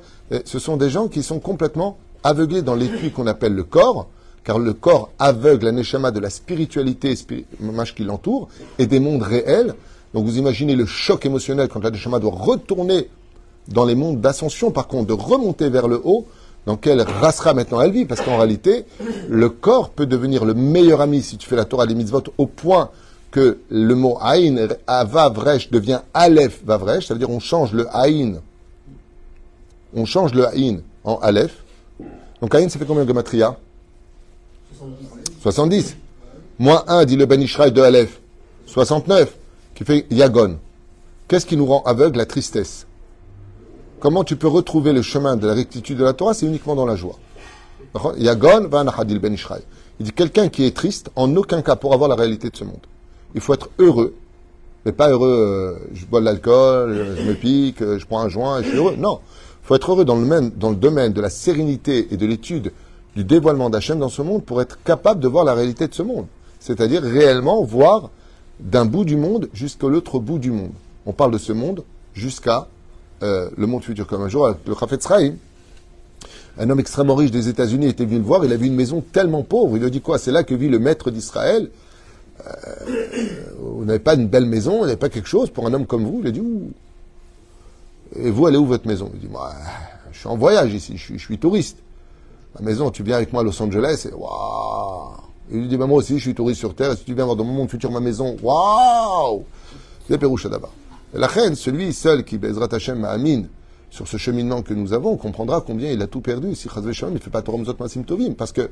Ce sont des gens qui sont complètement aveuglés dans l'étui qu'on appelle le corps, car le corps aveugle la neshama de la spiritualité spiri- qui l'entoure et des mondes réels. Donc vous imaginez le choc émotionnel quand la neshama doit retourner dans les mondes d'ascension, par contre, de remonter vers le haut, dans quelle racera maintenant elle vit, parce qu'en réalité, le corps peut devenir le meilleur ami si tu fais la Torah des mitzvot au point que le mot Aïn, Ava Vresh, devient Aleph Vavresh, ça veut dire on change le Aïn, on change le Aïn en Aleph. Donc Aïn, ça fait combien de gematria? 70. Moins 1, dit le Ben de Aleph. 69, qui fait Yagon. Qu'est-ce qui nous rend aveugle? La tristesse. Comment tu peux retrouver le chemin de la rectitude de la Torah C'est uniquement dans la joie. Yagon va le Ben Ishraï. Il dit quelqu'un qui est triste, en aucun cas pour avoir la réalité de ce monde. Il faut être heureux, mais pas heureux, euh, je bois de l'alcool, euh, je me pique, euh, je prends un joint et je suis heureux. Non, il faut être heureux dans le, dans le domaine de la sérénité et de l'étude du dévoilement d'Hachem dans ce monde pour être capable de voir la réalité de ce monde. C'est-à-dire réellement voir d'un bout du monde jusqu'à l'autre bout du monde. On parle de ce monde jusqu'à euh, le monde futur. Comme un jour, le Chafetz un homme extrêmement riche des États-Unis était venu le voir, il a vu une maison tellement pauvre. Il a dit quoi C'est là que vit le maître d'Israël. Euh, vous n'avez pas une belle maison, vous n'avez pas quelque chose pour un homme comme vous Il a dit Ouh. Et vous, allez où votre maison? Il dit Moi, je suis en voyage ici, je suis, je suis touriste. Ma maison, tu viens avec moi à Los Angeles, et waouh Il lui dit bah, Moi aussi, je suis touriste sur Terre, et si tu viens voir dans mon monde futur ma maison, waouh C'est Péroucha d'abord. La reine, celui seul qui, Bezrat Hashem, Amin, sur ce cheminement que nous avons, comprendra combien il a tout perdu si Chazvé ne fait pas Torah Masim Tovim. Parce que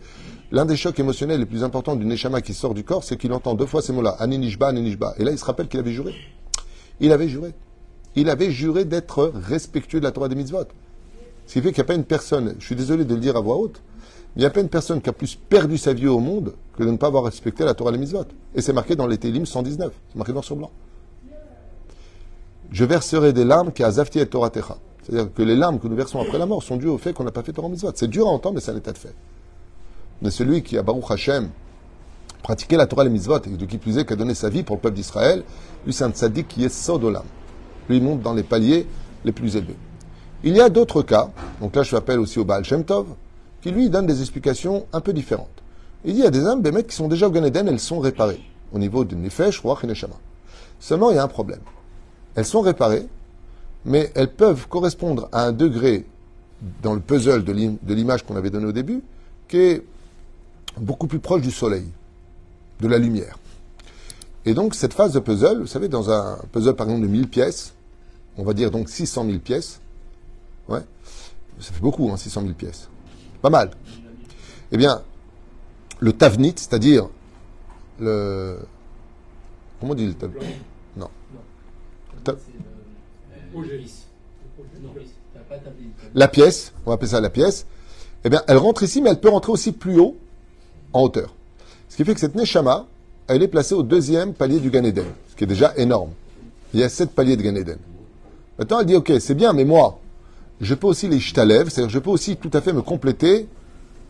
l'un des chocs émotionnels les plus importants d'une Neshama qui sort du corps, c'est qu'il entend deux fois ces mots-là, Ani Nishba, Ani Nishba. Et là, il se rappelle qu'il avait juré. Il avait juré. Il avait juré d'être respectueux de la Torah des mitzvot. Ce qui fait qu'il n'y a pas une personne, je suis désolé de le dire à voix haute, mais il n'y a pas une personne qui a plus perdu sa vie au monde que de ne pas avoir respecté la Torah des mitzvot. Et c'est marqué dans les Télim 119. C'est marqué noir sur blanc. Je verserai des larmes qui azafti et Torah techa. C'est-à-dire que les larmes que nous versons après la mort sont dues au fait qu'on n'a pas fait Torah mitzvot. C'est dur à entendre, mais c'est un état de fait. Mais celui qui a Baruch Hashem pratiqué la Torah et les mitzvot, et de qui plus est, qui a donné sa vie pour le peuple d'Israël, lui c'est un tzaddik qui est sodolam. Lui monte dans les paliers les plus élevés. Il y a d'autres cas, donc là je m'appelle aussi au Baal Shem Tov, qui lui donne des explications un peu différentes. Il dit il y a des âmes, des mecs qui sont déjà au Gan Eden, elles sont réparées au niveau de Nefesh, Ruach et Neshama. Seulement il y a un problème. Elles sont réparées, mais elles peuvent correspondre à un degré dans le puzzle de l'im- de l'image qu'on avait donnée au début, qui est beaucoup plus proche du soleil, de la lumière. Et donc cette phase de puzzle, vous savez, dans un puzzle par exemple de 1000 pièces, on va dire donc 600 000 pièces, ouais, ça fait beaucoup, hein, 600 000 pièces, pas mal. Eh bien, le tavnit, c'est-à-dire le... Comment on dit le tavnit Non. Ta- C'est le. Projet. Lisse. Non, lisse. T'as pas tapé. La pièce, on va appeler ça la pièce, eh bien, elle rentre ici, mais elle peut rentrer aussi plus haut, en hauteur. Ce qui fait que cette Neshama, elle est placée au deuxième palier du Gan Eden, ce qui est déjà énorme. Il y a sept paliers de Gan Eden. Maintenant, elle dit, ok, c'est bien, mais moi, je peux aussi les shtalev, c'est-à-dire je peux aussi tout à fait me compléter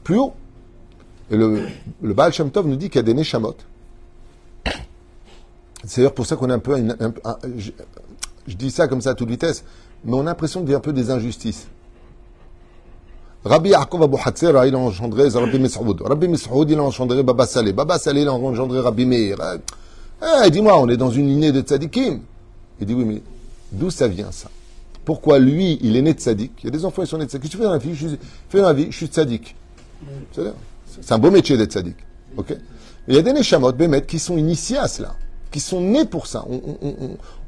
plus haut. Et le, le Baal Shem Tov nous dit qu'il y a des Neshamot. C'est d'ailleurs pour ça qu'on est un peu... je, dis ça comme ça à toute vitesse, mais on a l'impression qu'il y a un peu des injustices. Rabbi Yaakov Abu il a engendré Rabbi Mes'oud. Rabbi Mes'oud, il a engendré Baba Saleh. Baba Saleh, il a engendré Rabbi Meir. Eh, dis-moi, on est dans une lignée de tzadikim. Il dit, oui, mais d'où ça vient ça? Pourquoi lui, il est né tzadik Il y a des enfants, ils sont nés de tzadik. Qu'est-ce fais la vie? Je fais la vie, je suis tzadik. C'est un beau métier d'être tzadik. Ok? Il y a des neshamot, bémet, qui sont initiés à cela, qui sont nés pour ça.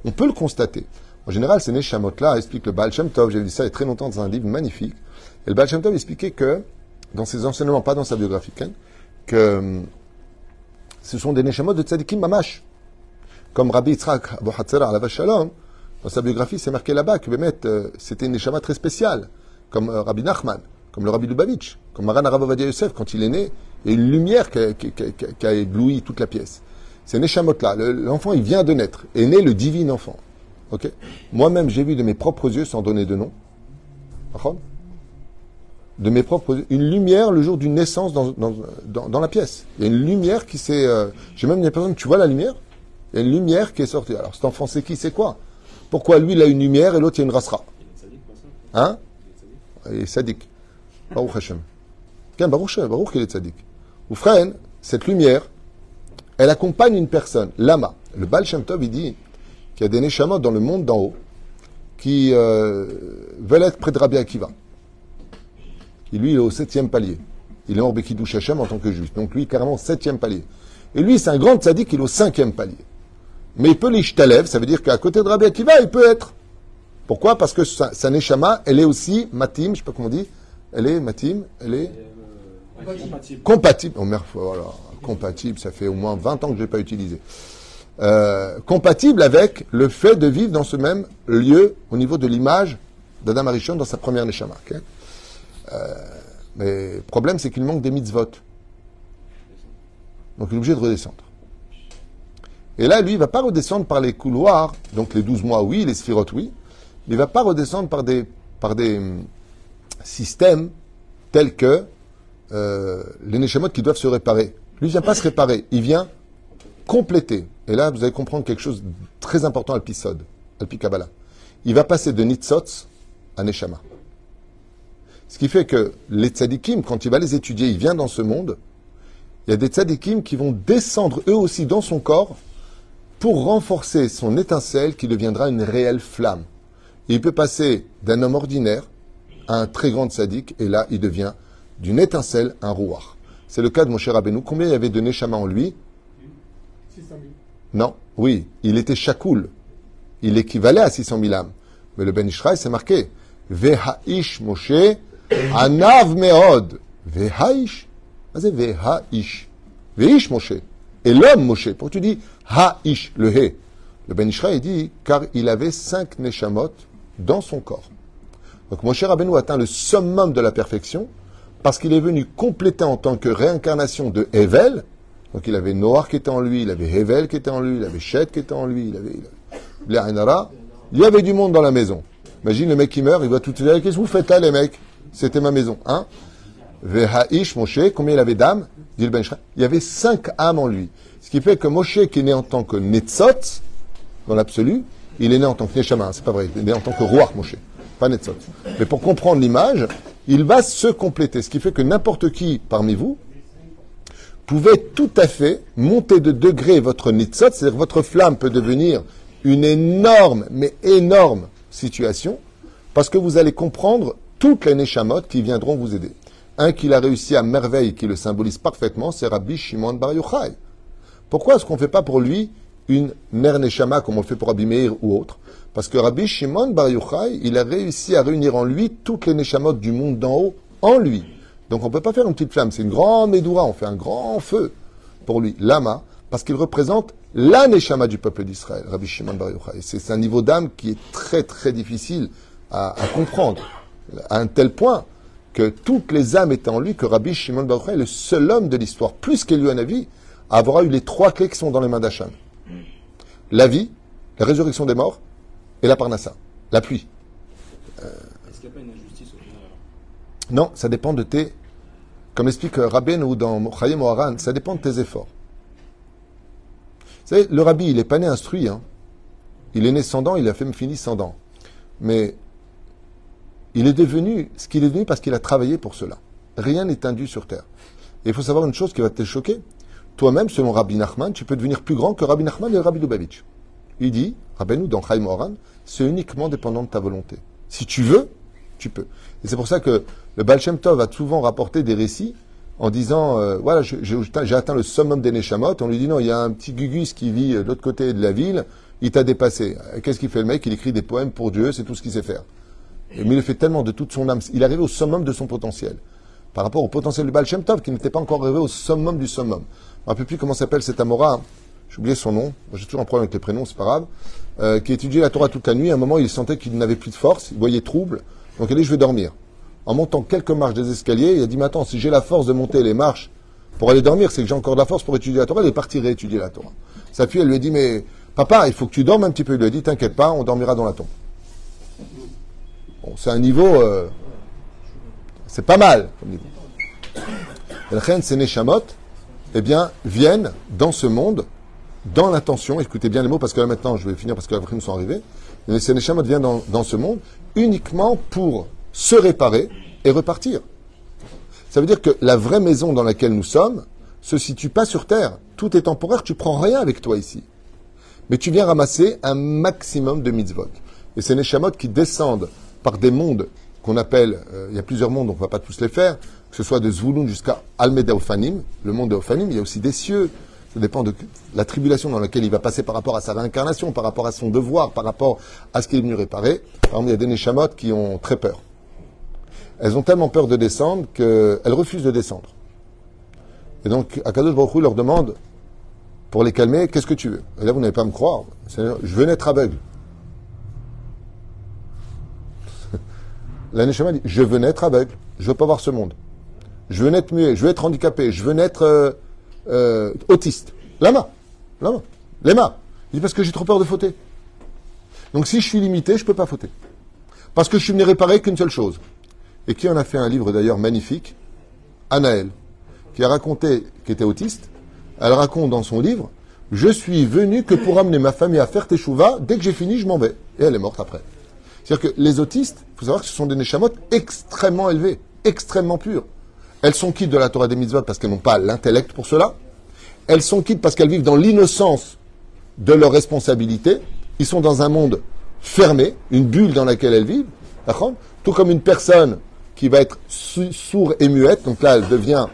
On, peut le constater. En général, ces neshamot-là expliquent le Baal Shem Tov. J'ai vu ça il y a très longtemps dans un livre magnifique. Et le Baal Shem Tov expliquait que, dans ses enseignements, pas dans sa biographie, hein, que hum, ce sont des neshamot de tzadikim mamash. Comme Rabbi Yitzhak Abu Hatzera à la Shalom, dans sa biographie, c'est marqué là-bas que Bémet, euh, c'était une neshama très spéciale, comme euh, Rabbi Nachman, comme le Rabbi Lubavitch, comme Maran Ovadia Yosef, quand il est né, a une lumière a, qui a ébloui toute la pièce. Ces neshamot-là, le- l'enfant, il vient de naître, est né le divin enfant. Ok? Moi-même, j'ai vu de mes propres yeux, sans donner de nom, de mes propres yeux, une lumière le jour d'une naissance dans, dans, la pièce. Il y a une lumière qui s'est... euh, j'ai même une personne, tu vois la lumière Il une lumière qui est sortie. Alors cet enfant, c'est qui? C'est quoi? Pourquoi lui, il a une lumière et l'autre, il y a une rasra? Il Hein? Il est sadique. Baruch Hashem. Baruch Baruch qu'il est sadique. Ou cette lumière, elle accompagne une personne, lama. Le Baal Shem Tov, il dit qu'il y a des neshamot dans le monde d'en haut qui euh, veulent être près de Rabbi Akiva. Et lui, est au septième palier. Il est hors Bekidouch Hashem en tant que juif. Donc lui, carrément, septième palier. Et lui, c'est un grand tzaddik, il est au cinquième palier. Mais il peut l'ishtalev, ça veut dire qu'à côté de Rabbi Akiva, il peut être. Pourquoi? Parce que sa, neshama, elle est aussi matim, je sais pas comment on dit. Elle est matim, elle est compatible. compatible. Oh merde, voilà, compatible, ça fait au moins 20 ans que je l'ai pas utilisé. Euh, compatible avec le fait de vivre dans ce même lieu au niveau de l'image d'Adam Arishon dans sa première neshama. Euh, mais le problème, c'est qu'il manque des mitzvot. Donc il est obligé de redescendre. Et là, lui, il va pas redescendre par les couloirs, donc les 12 mois, oui, les sphirotes, oui, mais il va pas redescendre par des, par des hum, systèmes tels que euh, les neshamot qui doivent se réparer. Lui, vient pas se réparer, il vient compléter. Et là, vous allez comprendre quelque chose de très important à l'Pisod, à. Il va passer de Nitzotz à Neshama. Ce qui fait que les tzadikim, quand il va les étudier, il vient dans ce monde, il y a des tzadikim qui vont descendre eux aussi dans son corps pour renforcer son étincelle qui deviendra une réelle flamme. Et il peut passer d'un homme ordinaire à un très grand tzaddik, et là, il devient d'une étincelle un rouar. C'est le cas de mon cher Rabbeinu. Combien il y avait de Neshama en lui? 600 000. Non, oui, il était chakoul. Il équivalait à 600 000 âmes. Mais le Ben Ishraï, c'est marqué. Vehaish Moshe, Anav Meod. Vehaish. Que c'est Vehaish. Veish Moshe. Et l'homme Moshe. Pourquoi tu dis Haish, le He? Le Ben Ishraï dit, car il avait cinq Neshamot dans son corps. Donc Moshe Rabbeinu atteint le summum de la perfection parce qu'il est venu compléter en tant que réincarnation de Hevel. Donc il avait Noir qui était en lui, il avait Hevel qui était en lui, il avait Shet qui était en lui, il avait il. Il y avait du monde dans la maison. Imagine le mec qui meurt, il va tout de suite Qu'est-ce que vous faites là, les mecs? C'était ma maison. Hein? Veha'ish Moshe, combien il avait d'âmes? Dit le Ben. Il y avait cinq âmes en lui. Ce qui fait que Moshe, qui est né en tant que Netzot, dans l'absolu, il est né en tant que Neshama, hein, c'est pas vrai, il est né en tant que roi Moshe, pas. Mais pour comprendre l'image, il va se compléter. Ce qui fait que n'importe qui parmi vous pouvait tout à fait monter de degré votre Netzot, c'est-à-dire votre flamme peut devenir une énorme, mais énorme situation, parce que vous allez comprendre toutes les Neshamot qui viendront vous aider. Un qu'il a réussi à merveille, qui le symbolise parfaitement, c'est Rabbi Shimon Bar Yochai. Pourquoi est-ce qu'on ne fait pas pour lui une Ner Neshama comme on le fait pour Rabbi Meir ou autre Parce que Rabbi Shimon Bar Yochai, il a réussi à réunir en lui toutes les Neshamot du monde d'en haut en lui. Donc on ne peut pas faire une petite flamme, c'est une grande Médoura, on fait un grand feu pour lui. Lama, parce qu'il représente la Neshama du peuple d'Israël, Rabbi Shimon Bar Yochai. C'est un niveau d'âme qui est très très difficile à, comprendre, à un tel point que toutes les âmes étaient en lui, que Rabbi Shimon Bar Yochai est le seul homme de l'histoire, plus qu'Elianavi, à avoir eu les trois clés qui sont dans les mains d'Hachem. La vie, la résurrection des morts et la parnassa, la pluie. Est-ce qu'il n'y a pas une injustice au final Non, ça dépend de tes... Comme explique euh, Rabben ou dans Chayim ou Haran, ça dépend de tes efforts. Vous savez, le rabbi, il n'est pas né instruit. Hein. Il est né sans dents, il a fait fini sans dents. Mais il est devenu ce qu'il est devenu parce qu'il a travaillé pour cela. Rien n'est indu sur terre. Et il faut savoir une chose qui va te choquer. Toi-même, selon Rabbi Nachman, tu peux devenir plus grand que Rabbi Nachman et Rabbi Lubavitch. Il dit, rappelle-nous dans Chaim Oran, c'est uniquement dépendant de ta volonté. Si tu veux, tu peux. Et c'est pour ça que le Baal Shem Tov a souvent rapporté des récits en disant, euh, voilà, j'ai atteint le summum des Neshamot. On lui dit, non, il y a un petit Gugus qui vit euh, de l'autre côté de la ville, il t'a dépassé. Euh, Qu'est-ce qu'il fait le mec? Il écrit des poèmes pour Dieu, c'est tout ce qu'il sait faire. Mais il le fait tellement de toute son âme. Il est arrivé au summum de son potentiel. Par rapport au potentiel du Baal Tov, qui n'était pas encore arrivé au summum du summum. Je ne me rappelle plus comment s'appelle cet Amora. J'ai oublié son nom. J'ai toujours un problème avec les prénoms, c'est pas grave. Euh, qui étudiait la Torah toute la nuit. À un moment, il sentait qu'il n'avait plus de force. Il voyait trouble. Donc il dit, je vais dormir. En montant quelques marches des escaliers, il a dit, mais attends, si j'ai la force de monter les marches pour aller dormir, c'est que j'ai encore de la force pour étudier la Torah. Il est parti réétudier la Torah. Sa fille, elle lui a dit, mais papa, il faut que tu dormes un petit peu. Il lui a dit, t'inquiète pas, on dormira dans la tombe. Bon, c'est un niveau, euh, c'est pas mal comme la reine, ces eh bien, viennent dans ce monde, dans l'intention, écoutez bien les mots, parce que là maintenant, je vais finir parce que les nous sont arrivés, mais ces viennent dans, ce monde uniquement pour se réparer et repartir. Ça veut dire que la vraie maison dans laquelle nous sommes se situe pas sur Terre. Tout est temporaire, tu prends rien avec toi ici. Mais tu viens ramasser un maximum de mitzvot. Et ces Neshamot qui descendent par des mondes qu'on appelle, euh, il y a plusieurs mondes, on ne va pas tous les faire, que ce soit de Zvouloun jusqu'à Almeda Ophanim, le monde de Ophanim, il y a aussi des cieux, ça dépend de la tribulation dans laquelle il va passer par rapport à sa réincarnation, par rapport à son devoir, par rapport à ce qu'il est venu réparer. Par exemple, il y a des Neshamot qui ont très peur. Elles ont tellement peur de descendre qu'elles refusent de descendre. Et donc, Akadosh Baruch leur demande, pour les calmer, qu'est-ce que tu veux? Et là, vous n'allez pas me croire. Je veux naître aveugle. La Neshama dit, je veux naître aveugle. Je veux pas voir ce monde. Je veux naître muet. Je veux être handicapé. Je veux naître euh, euh, autiste. Lama. Lama. Lema. Il dit parce que j'ai trop peur de fauter. Donc si je suis limité, je peux pas fauter. Parce que je suis venu réparer qu'une seule chose. Et qui en a fait un livre d'ailleurs magnifique? Anaël, qui a raconté, qui était autiste, elle raconte dans son livre Je suis venu que pour amener ma famille à faire teshuva, dès que j'ai fini, je m'en vais. Et elle est morte après. C'est-à-dire que les autistes, il faut savoir que ce sont des neshamot extrêmement élevés, extrêmement purs. Elles sont quittes de la Torah des mitzvot parce qu'elles n'ont pas l'intellect pour cela. Elles sont quittes parce qu'elles vivent dans l'innocence de leurs responsabilités. Ils sont dans un monde fermé, une bulle dans laquelle elles vivent. Tout comme une personne qui va être sou- sourde et muette, donc là elle devient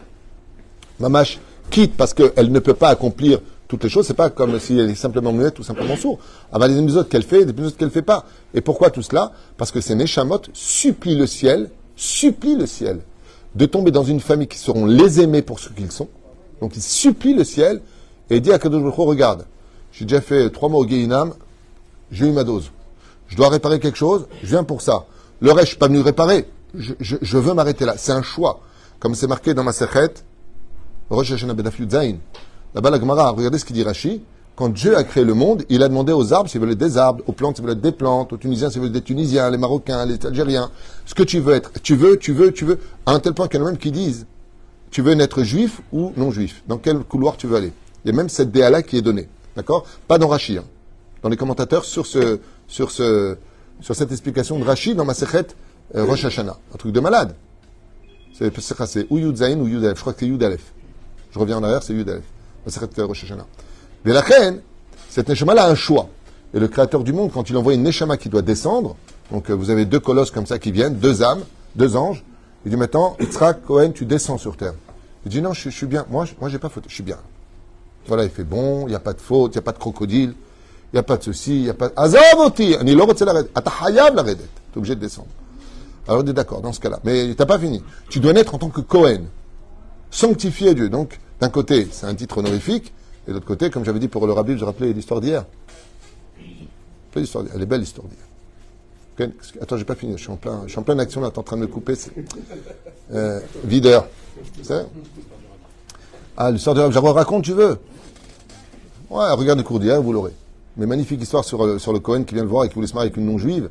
mamache quitte parce qu'elle ne peut pas accomplir toutes les choses. C'est pas comme si elle est simplement muette ou simplement sourde. Elle a des épisodes qu'elle fait, des épisodes qu'elle fait pas. Et pourquoi tout cela? Parce que ces Neshamot supplient le ciel, supplient le ciel de tomber dans une famille qui seront les aimés pour ce qu'ils sont. Donc ils supplient le ciel et dit à Kadosh regarde, j'ai déjà fait trois mois au Guéinam, j'ai eu ma dose. Je dois réparer quelque chose, je viens pour ça. Le reste, je suis pas venu réparer. Je, veux m'arrêter là. C'est un choix. Comme c'est marqué dans ma sechet, Rosh Hashanah Zayin. Là-bas, la Gemara, regardez ce qu'il dit Rashi. Quand Dieu a créé le monde, il a demandé aux arbres s'ils veulent des arbres, aux plantes s'ils veulent des plantes, aux Tunisiens s'ils veulent des Tunisiens, les Marocains, les Algériens. Ce que tu veux être. Tu veux, tu veux, tu veux. À un tel point qu'il y en a même qui disent tu veux naître juif ou non juif Dans quel couloir tu veux aller? Il y a même cette DA-là qui est donnée. D'accord? Pas dans Rashi. hein. Dans les commentateurs sur, ce, sur, ce, sur cette explication de Rashi dans ma sechet euh, Rosh Hashanah. Un truc de malade. C'est ou Yud Zayin ou Yud. Je crois que c'est Yud. Je reviens en arrière, c'est Yud. Mais la reine, cette Neshama-là a un choix. Et le créateur du monde, quand il envoie une Neshama qui doit descendre, donc euh, vous avez deux colosses comme ça qui viennent, deux âmes, deux anges, il dit maintenant, Yitzhak Cohen, tu descends sur terre. Il dit non, je, suis bien. Moi, je, moi, pas faute. Je suis bien. Voilà, il fait bon, il n'y a pas de faute, il n'y a pas de crocodile, il n'y a pas de ceci, il n'y a pas de. Azavoti, ani lo rotze laredet. Ata hayav laredet. Tu es obligé de descendre. Alors, on est d'accord, dans ce cas-là. Mais t'as pas fini. Tu dois naître en tant que Cohen. Sanctifié Dieu. Donc, d'un côté, c'est un titre honorifique, et de l'autre côté, comme j'avais dit pour le rabbi, je rappelais l'histoire d'hier. Elle est belle, l'histoire d'hier. Attends, j'ai pas fini. Je suis en plein, je suis en pleine action là. T'es en train de me couper. Euh, videur. Ah, l'histoire de Je raconte, tu veux Ouais, regarde le cours d'hier, vous l'aurez. Mais magnifique histoire sur, euh, sur le Cohen qui vient le voir et qui voulait se marier avec une non-juive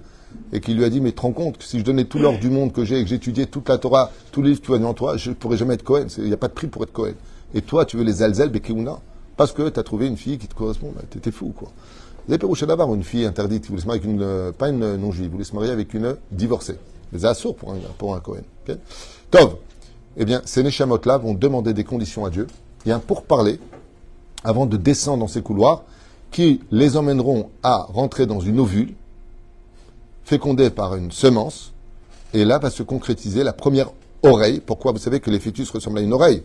et qui lui a dit Mais te rends compte que si je donnais tout l'or du monde que j'ai et que j'étudiais toute la Torah, tous les livres que tu as devant toi, je ne pourrais jamais être Cohen. Il n'y a pas de prix pour être Cohen. Et toi, tu veux les Alzel, Bekeuna parce que tu as trouvé une fille qui te correspond. Bah, T'étais fou, quoi. Pérouché d'avoir une fille interdite qui voulait se marier avec une, euh, pas une non-juive, voulait se marier avec une divorcée. Mais c'est assourd pour un, pour un Cohen. Tov. Eh bien, ces Neshamot-là vont demander des conditions à Dieu. Il y a un pourparler avant de descendre dans ces couloirs qui les emmèneront à rentrer dans une ovule fécondée par une semence. Et là va se concrétiser la première oreille. Pourquoi? Vous savez que les fœtus ressemblent à une oreille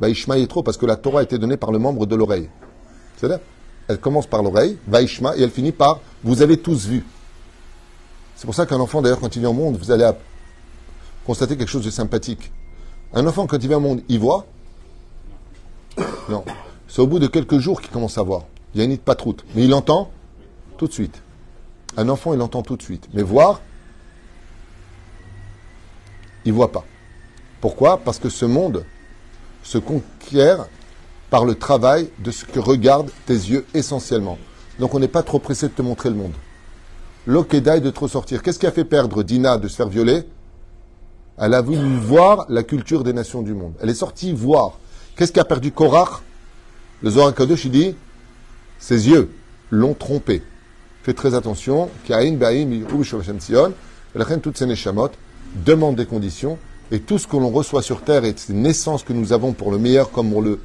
Vaishma est trop parce que la Torah a été donnée par le membre de l'oreille. C'est-à-dire, elle commence par l'oreille, Vaishma, et elle finit par vous avez tous vu. C'est pour ça qu'un enfant, d'ailleurs, quand il vient au monde, vous allez constater quelque chose de sympathique. Un enfant, quand il vient au monde, il voit? Non. C'est au bout de quelques jours qu'il commence à voir. Il y a une pas route. Mais il entend tout de suite. Un enfant, il entend tout de suite. Mais voir, il voit pas. Pourquoi? Parce que ce monde se conquiert par le travail de ce que regardent tes yeux essentiellement. Donc on n'est pas trop pressé de te montrer le monde. L'Okeda est de trop sortir. Qu'est-ce qui a fait perdre Dina de se faire violer? Elle a voulu voir la culture des nations du monde. Elle est sortie voir. Qu'est-ce qui a perdu Korach? Le Zohar Kadosh, il dit ses yeux l'ont trompé. Fais très attention. Kain, Sion. Toutes ces neshamot demandent des conditions. Et tout ce que l'on reçoit sur terre et ces naissances que nous avons pour le meilleur comme pour le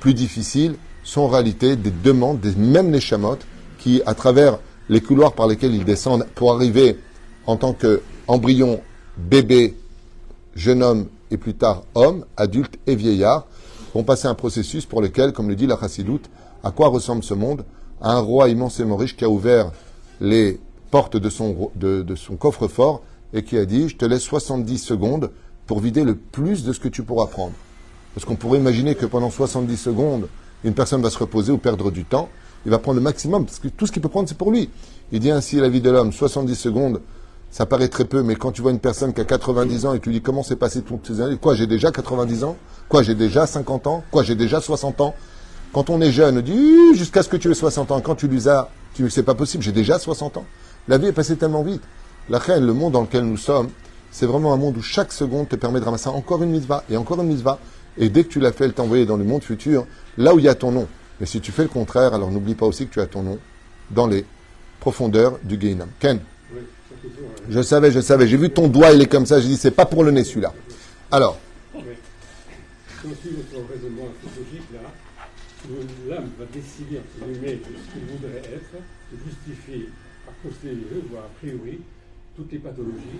plus difficile sont en réalité des demandes des mêmes neshamot qui, à travers les couloirs par lesquels ils descendent pour arriver en tant qu'embryon, bébé, jeune homme et plus tard homme, adulte et vieillard, vont passer un processus pour lequel, comme le dit la Chassidoute, à quoi ressemble ce monde? À un roi immensément riche qui a ouvert les portes de son, de, son coffre-fort et qui a dit Je te laisse 70 secondes pour vider le plus de ce que tu pourras prendre. Parce qu'on pourrait imaginer que pendant 70 secondes, une personne va se reposer ou perdre du temps. Il va prendre le maximum, parce que tout ce qu'il peut prendre, c'est pour lui. Il dit ainsi la vie de l'homme, 70 secondes, ça paraît très peu, mais quand tu vois une personne qui a 90 ans et tu lui dis comment s'est passé toutes ces années, quoi, j'ai déjà 90 ans? Quoi, j'ai déjà 50 ans? Quoi, j'ai déjà 60 ans? Quand on est jeune, on dit jusqu'à ce que tu aies 60 ans. Quand tu lui as, tu dis c'est pas possible, j'ai déjà 60 ans. La vie est passée tellement vite. La reine, le monde dans lequel nous sommes, c'est vraiment un monde où chaque seconde te permet de ramasser encore une mitzvah et encore une mitzvah. Et dès que tu l'as fait, elle t'a envoyé dans le monde futur, là où il y a ton nom. Mais si tu fais le contraire, alors n'oublie pas aussi que tu as ton nom dans les profondeurs du Gainam. Ken Je savais, je savais. J'ai vu ton doigt, il est comme ça. J'ai dit, c'est pas pour le nez celui-là. Alors. va décider, ce qu'il voudrait être, posteriori, voire a priori, toutes les pathologies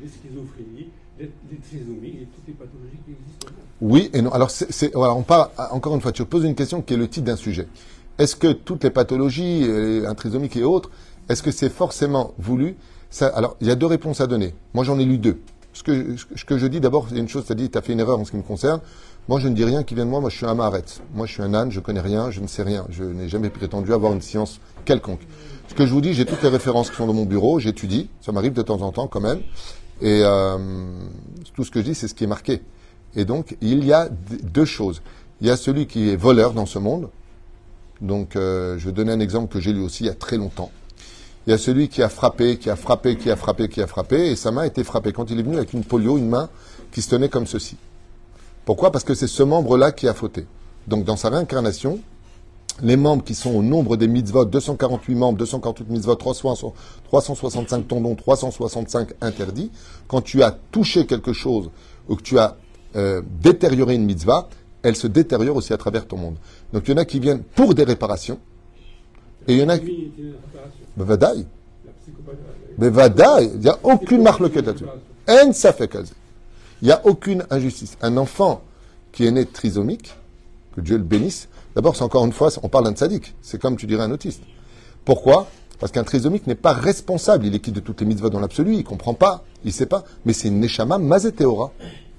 les schizophrénies, les, trisomies et toutes les pathologies qui existent. Oui et non. Alors, on parle, encore une fois, tu poses une question qui est le titre d'un sujet. Est-ce que toutes les pathologies, euh, un trisomique et autres, est-ce que c'est forcément voulu? Alors, il y a deux réponses à donner. Moi, j'en ai lu deux. Ce que, je dis d'abord, c'est une chose, tu as dit, tu as fait une erreur en ce qui me concerne. Moi, je ne dis rien qui vient de moi. Moi, je suis un maret. Moi, je suis un âne. Je connais rien. Je ne sais rien. Je n'ai jamais prétendu avoir une science quelconque. Ce que je vous dis, j'ai toutes les références qui sont dans mon bureau. J'étudie. Ça m'arrive de temps en temps, quand même. Et euh, tout ce que je dis, c'est ce qui est marqué. Et donc, il y a deux choses. Il y a celui qui est voleur dans ce monde. Donc, euh, je vais donner un exemple que j'ai lu aussi il y a très longtemps. Il y a celui qui a frappé, qui a frappé, qui a frappé, qui a frappé, et sa main a été frappée. Quand il est venu avec une polio, une main qui se tenait comme ceci. Pourquoi? Parce que c'est ce membre-là qui a fauté. Donc dans sa réincarnation, les membres qui sont au nombre des mitzvot, 248 membres, 248 mitzvot, 365 tendons, 365 interdits, quand tu as touché quelque chose ou que tu as euh, détérioré une mitzvah, elle se détériore aussi à travers ton monde. Donc il y en a qui viennent pour des réparations, et il y en a qui... Bevadaï. Il n'y a aucune marque là-dessus. En ça fait il n'y a aucune injustice. Un enfant qui est né trisomique, que Dieu le bénisse, d'abord, c'est encore une fois, on parle d'un sadique. C'est comme tu dirais un autiste. Pourquoi? Parce qu'un trisomique n'est pas responsable. Il est quitte de toutes les mitzvahs dans l'absolu? Il comprend pas. Il sait pas. Mais c'est une neshama mazeteora.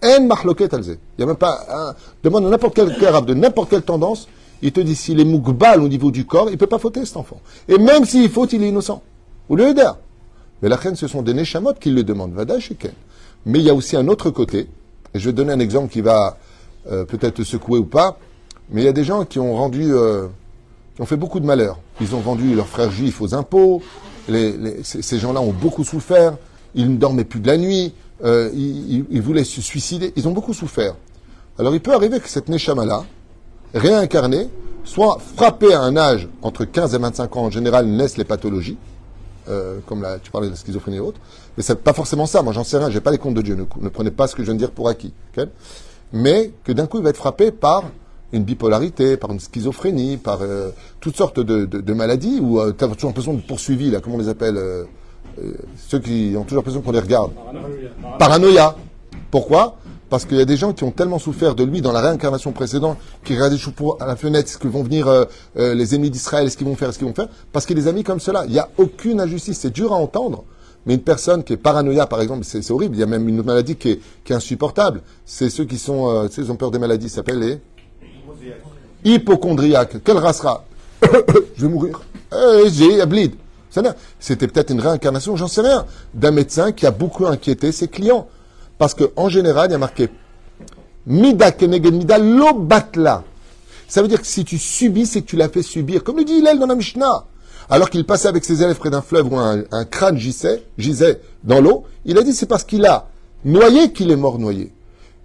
En marloket alze. Il n'y a même pas. Demande à n'importe quel arabe de n'importe quelle tendance. Il te dit s'il est moukbal au niveau du corps, il peut pas fauter cet enfant. Et même s'il faute, il est innocent. Ou le héder. Mais la reine, ce sont des neshamot qui le demandent. Vada Ken. Mais il y a aussi un autre côté, et je vais donner un exemple qui va euh, peut-être secouer ou pas, mais il y a des gens qui ont rendu, euh, qui ont fait beaucoup de malheur. Ils ont vendu leurs frères juifs aux impôts, ces, gens-là ont beaucoup souffert, ils ne dormaient plus de la nuit, euh, ils, voulaient se suicider, ils ont beaucoup souffert. Alors il peut arriver que cette Neshama-là, réincarnée, soit frappée à un âge entre 15 et 25 ans, en général naissent les pathologies, euh, comme la, tu parlais de la schizophrénie et autres, mais c'est pas forcément ça. Moi, j'en sais rien. J'ai pas les comptes de Dieu. Ne, ne prenez pas ce que je viens de dire pour acquis. mais que d'un coup, il va être frappé par une bipolarité, par une schizophrénie, par euh, toutes sortes de, de- de maladies où tu as toujours l'impression de poursuivi, là, comment on les appelle euh, euh, Ceux qui ont toujours l'impression qu'on les regarde. Paranoïa. Pourquoi? Parce qu'il y a des gens qui ont tellement souffert de lui dans la réincarnation précédente, qui choux à la fenêtre, ce que vont venir euh, euh, les ennemis d'Israël, ce qu'ils vont faire, ce qu'ils vont faire, parce qu'il les a mis comme cela. Il n'y a aucune injustice. C'est dur à entendre. Mais une personne qui est paranoïa, par exemple, c'est horrible. Il y a même une maladie qui est, qui est insupportable. C'est ceux qui sont, euh, sais, ils ont peur des maladies. Ça s'appelle les hypochondriaques. Quelle race sera Je vais mourir. Eh, J'ai n'a- C'était peut-être une réincarnation, j'en sais rien, d'un médecin qui a beaucoup inquiété ses clients. Parce qu'en général, il y a marqué Mida keneged mida lo batla. Ça veut dire que si tu subis, c'est que tu l'as fait subir. Comme le dit Hillel dans la Mishnah. Alors qu'il passait avec ses élèves près d'un fleuve où un, un crâne gisait, gisait dans l'eau, il a dit c'est parce qu'il a noyé qu'il est mort noyé.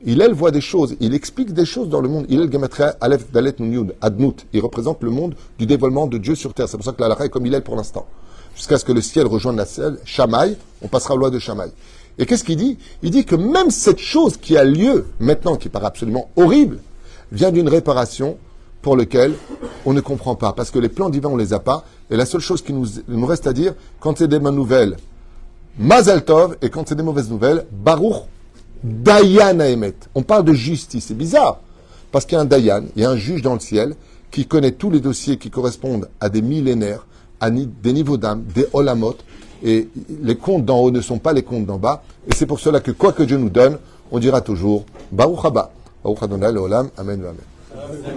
Hillel voit des choses, il explique des choses dans le monde. Hillel Gematria Aleph Dalet Nun Yud Adnut. Il représente le monde du dévoilement de Dieu sur terre. C'est pour ça que la est comme Hillel pour l'instant. Jusqu'à ce que le ciel rejoigne la ciel, Shamaï, on passera aux lois de Shamaï. Et qu'est-ce qu'il dit? Il dit que même cette chose qui a lieu maintenant, qui paraît absolument horrible, vient d'une réparation pour laquelle on ne comprend pas. Parce que les plans divins, on les a pas. Et la seule chose qui nous, nous reste à dire, quand c'est des bonnes nouvelles, Mazal Tov, et quand c'est des mauvaises nouvelles, Baruch Dayan Emet. On parle de justice. C'est bizarre. Parce qu'il y a un Dayan, il y a un juge dans le ciel qui connaît tous les dossiers qui correspondent à des millénaires, à des niveaux d'âme, des olamot. Et les comptes d'en haut ne sont pas les comptes d'en bas. Et c'est pour cela que quoi que Dieu nous donne, on dira toujours Baruch Haba. Baruch Adonai Leolam. Amen. Amen.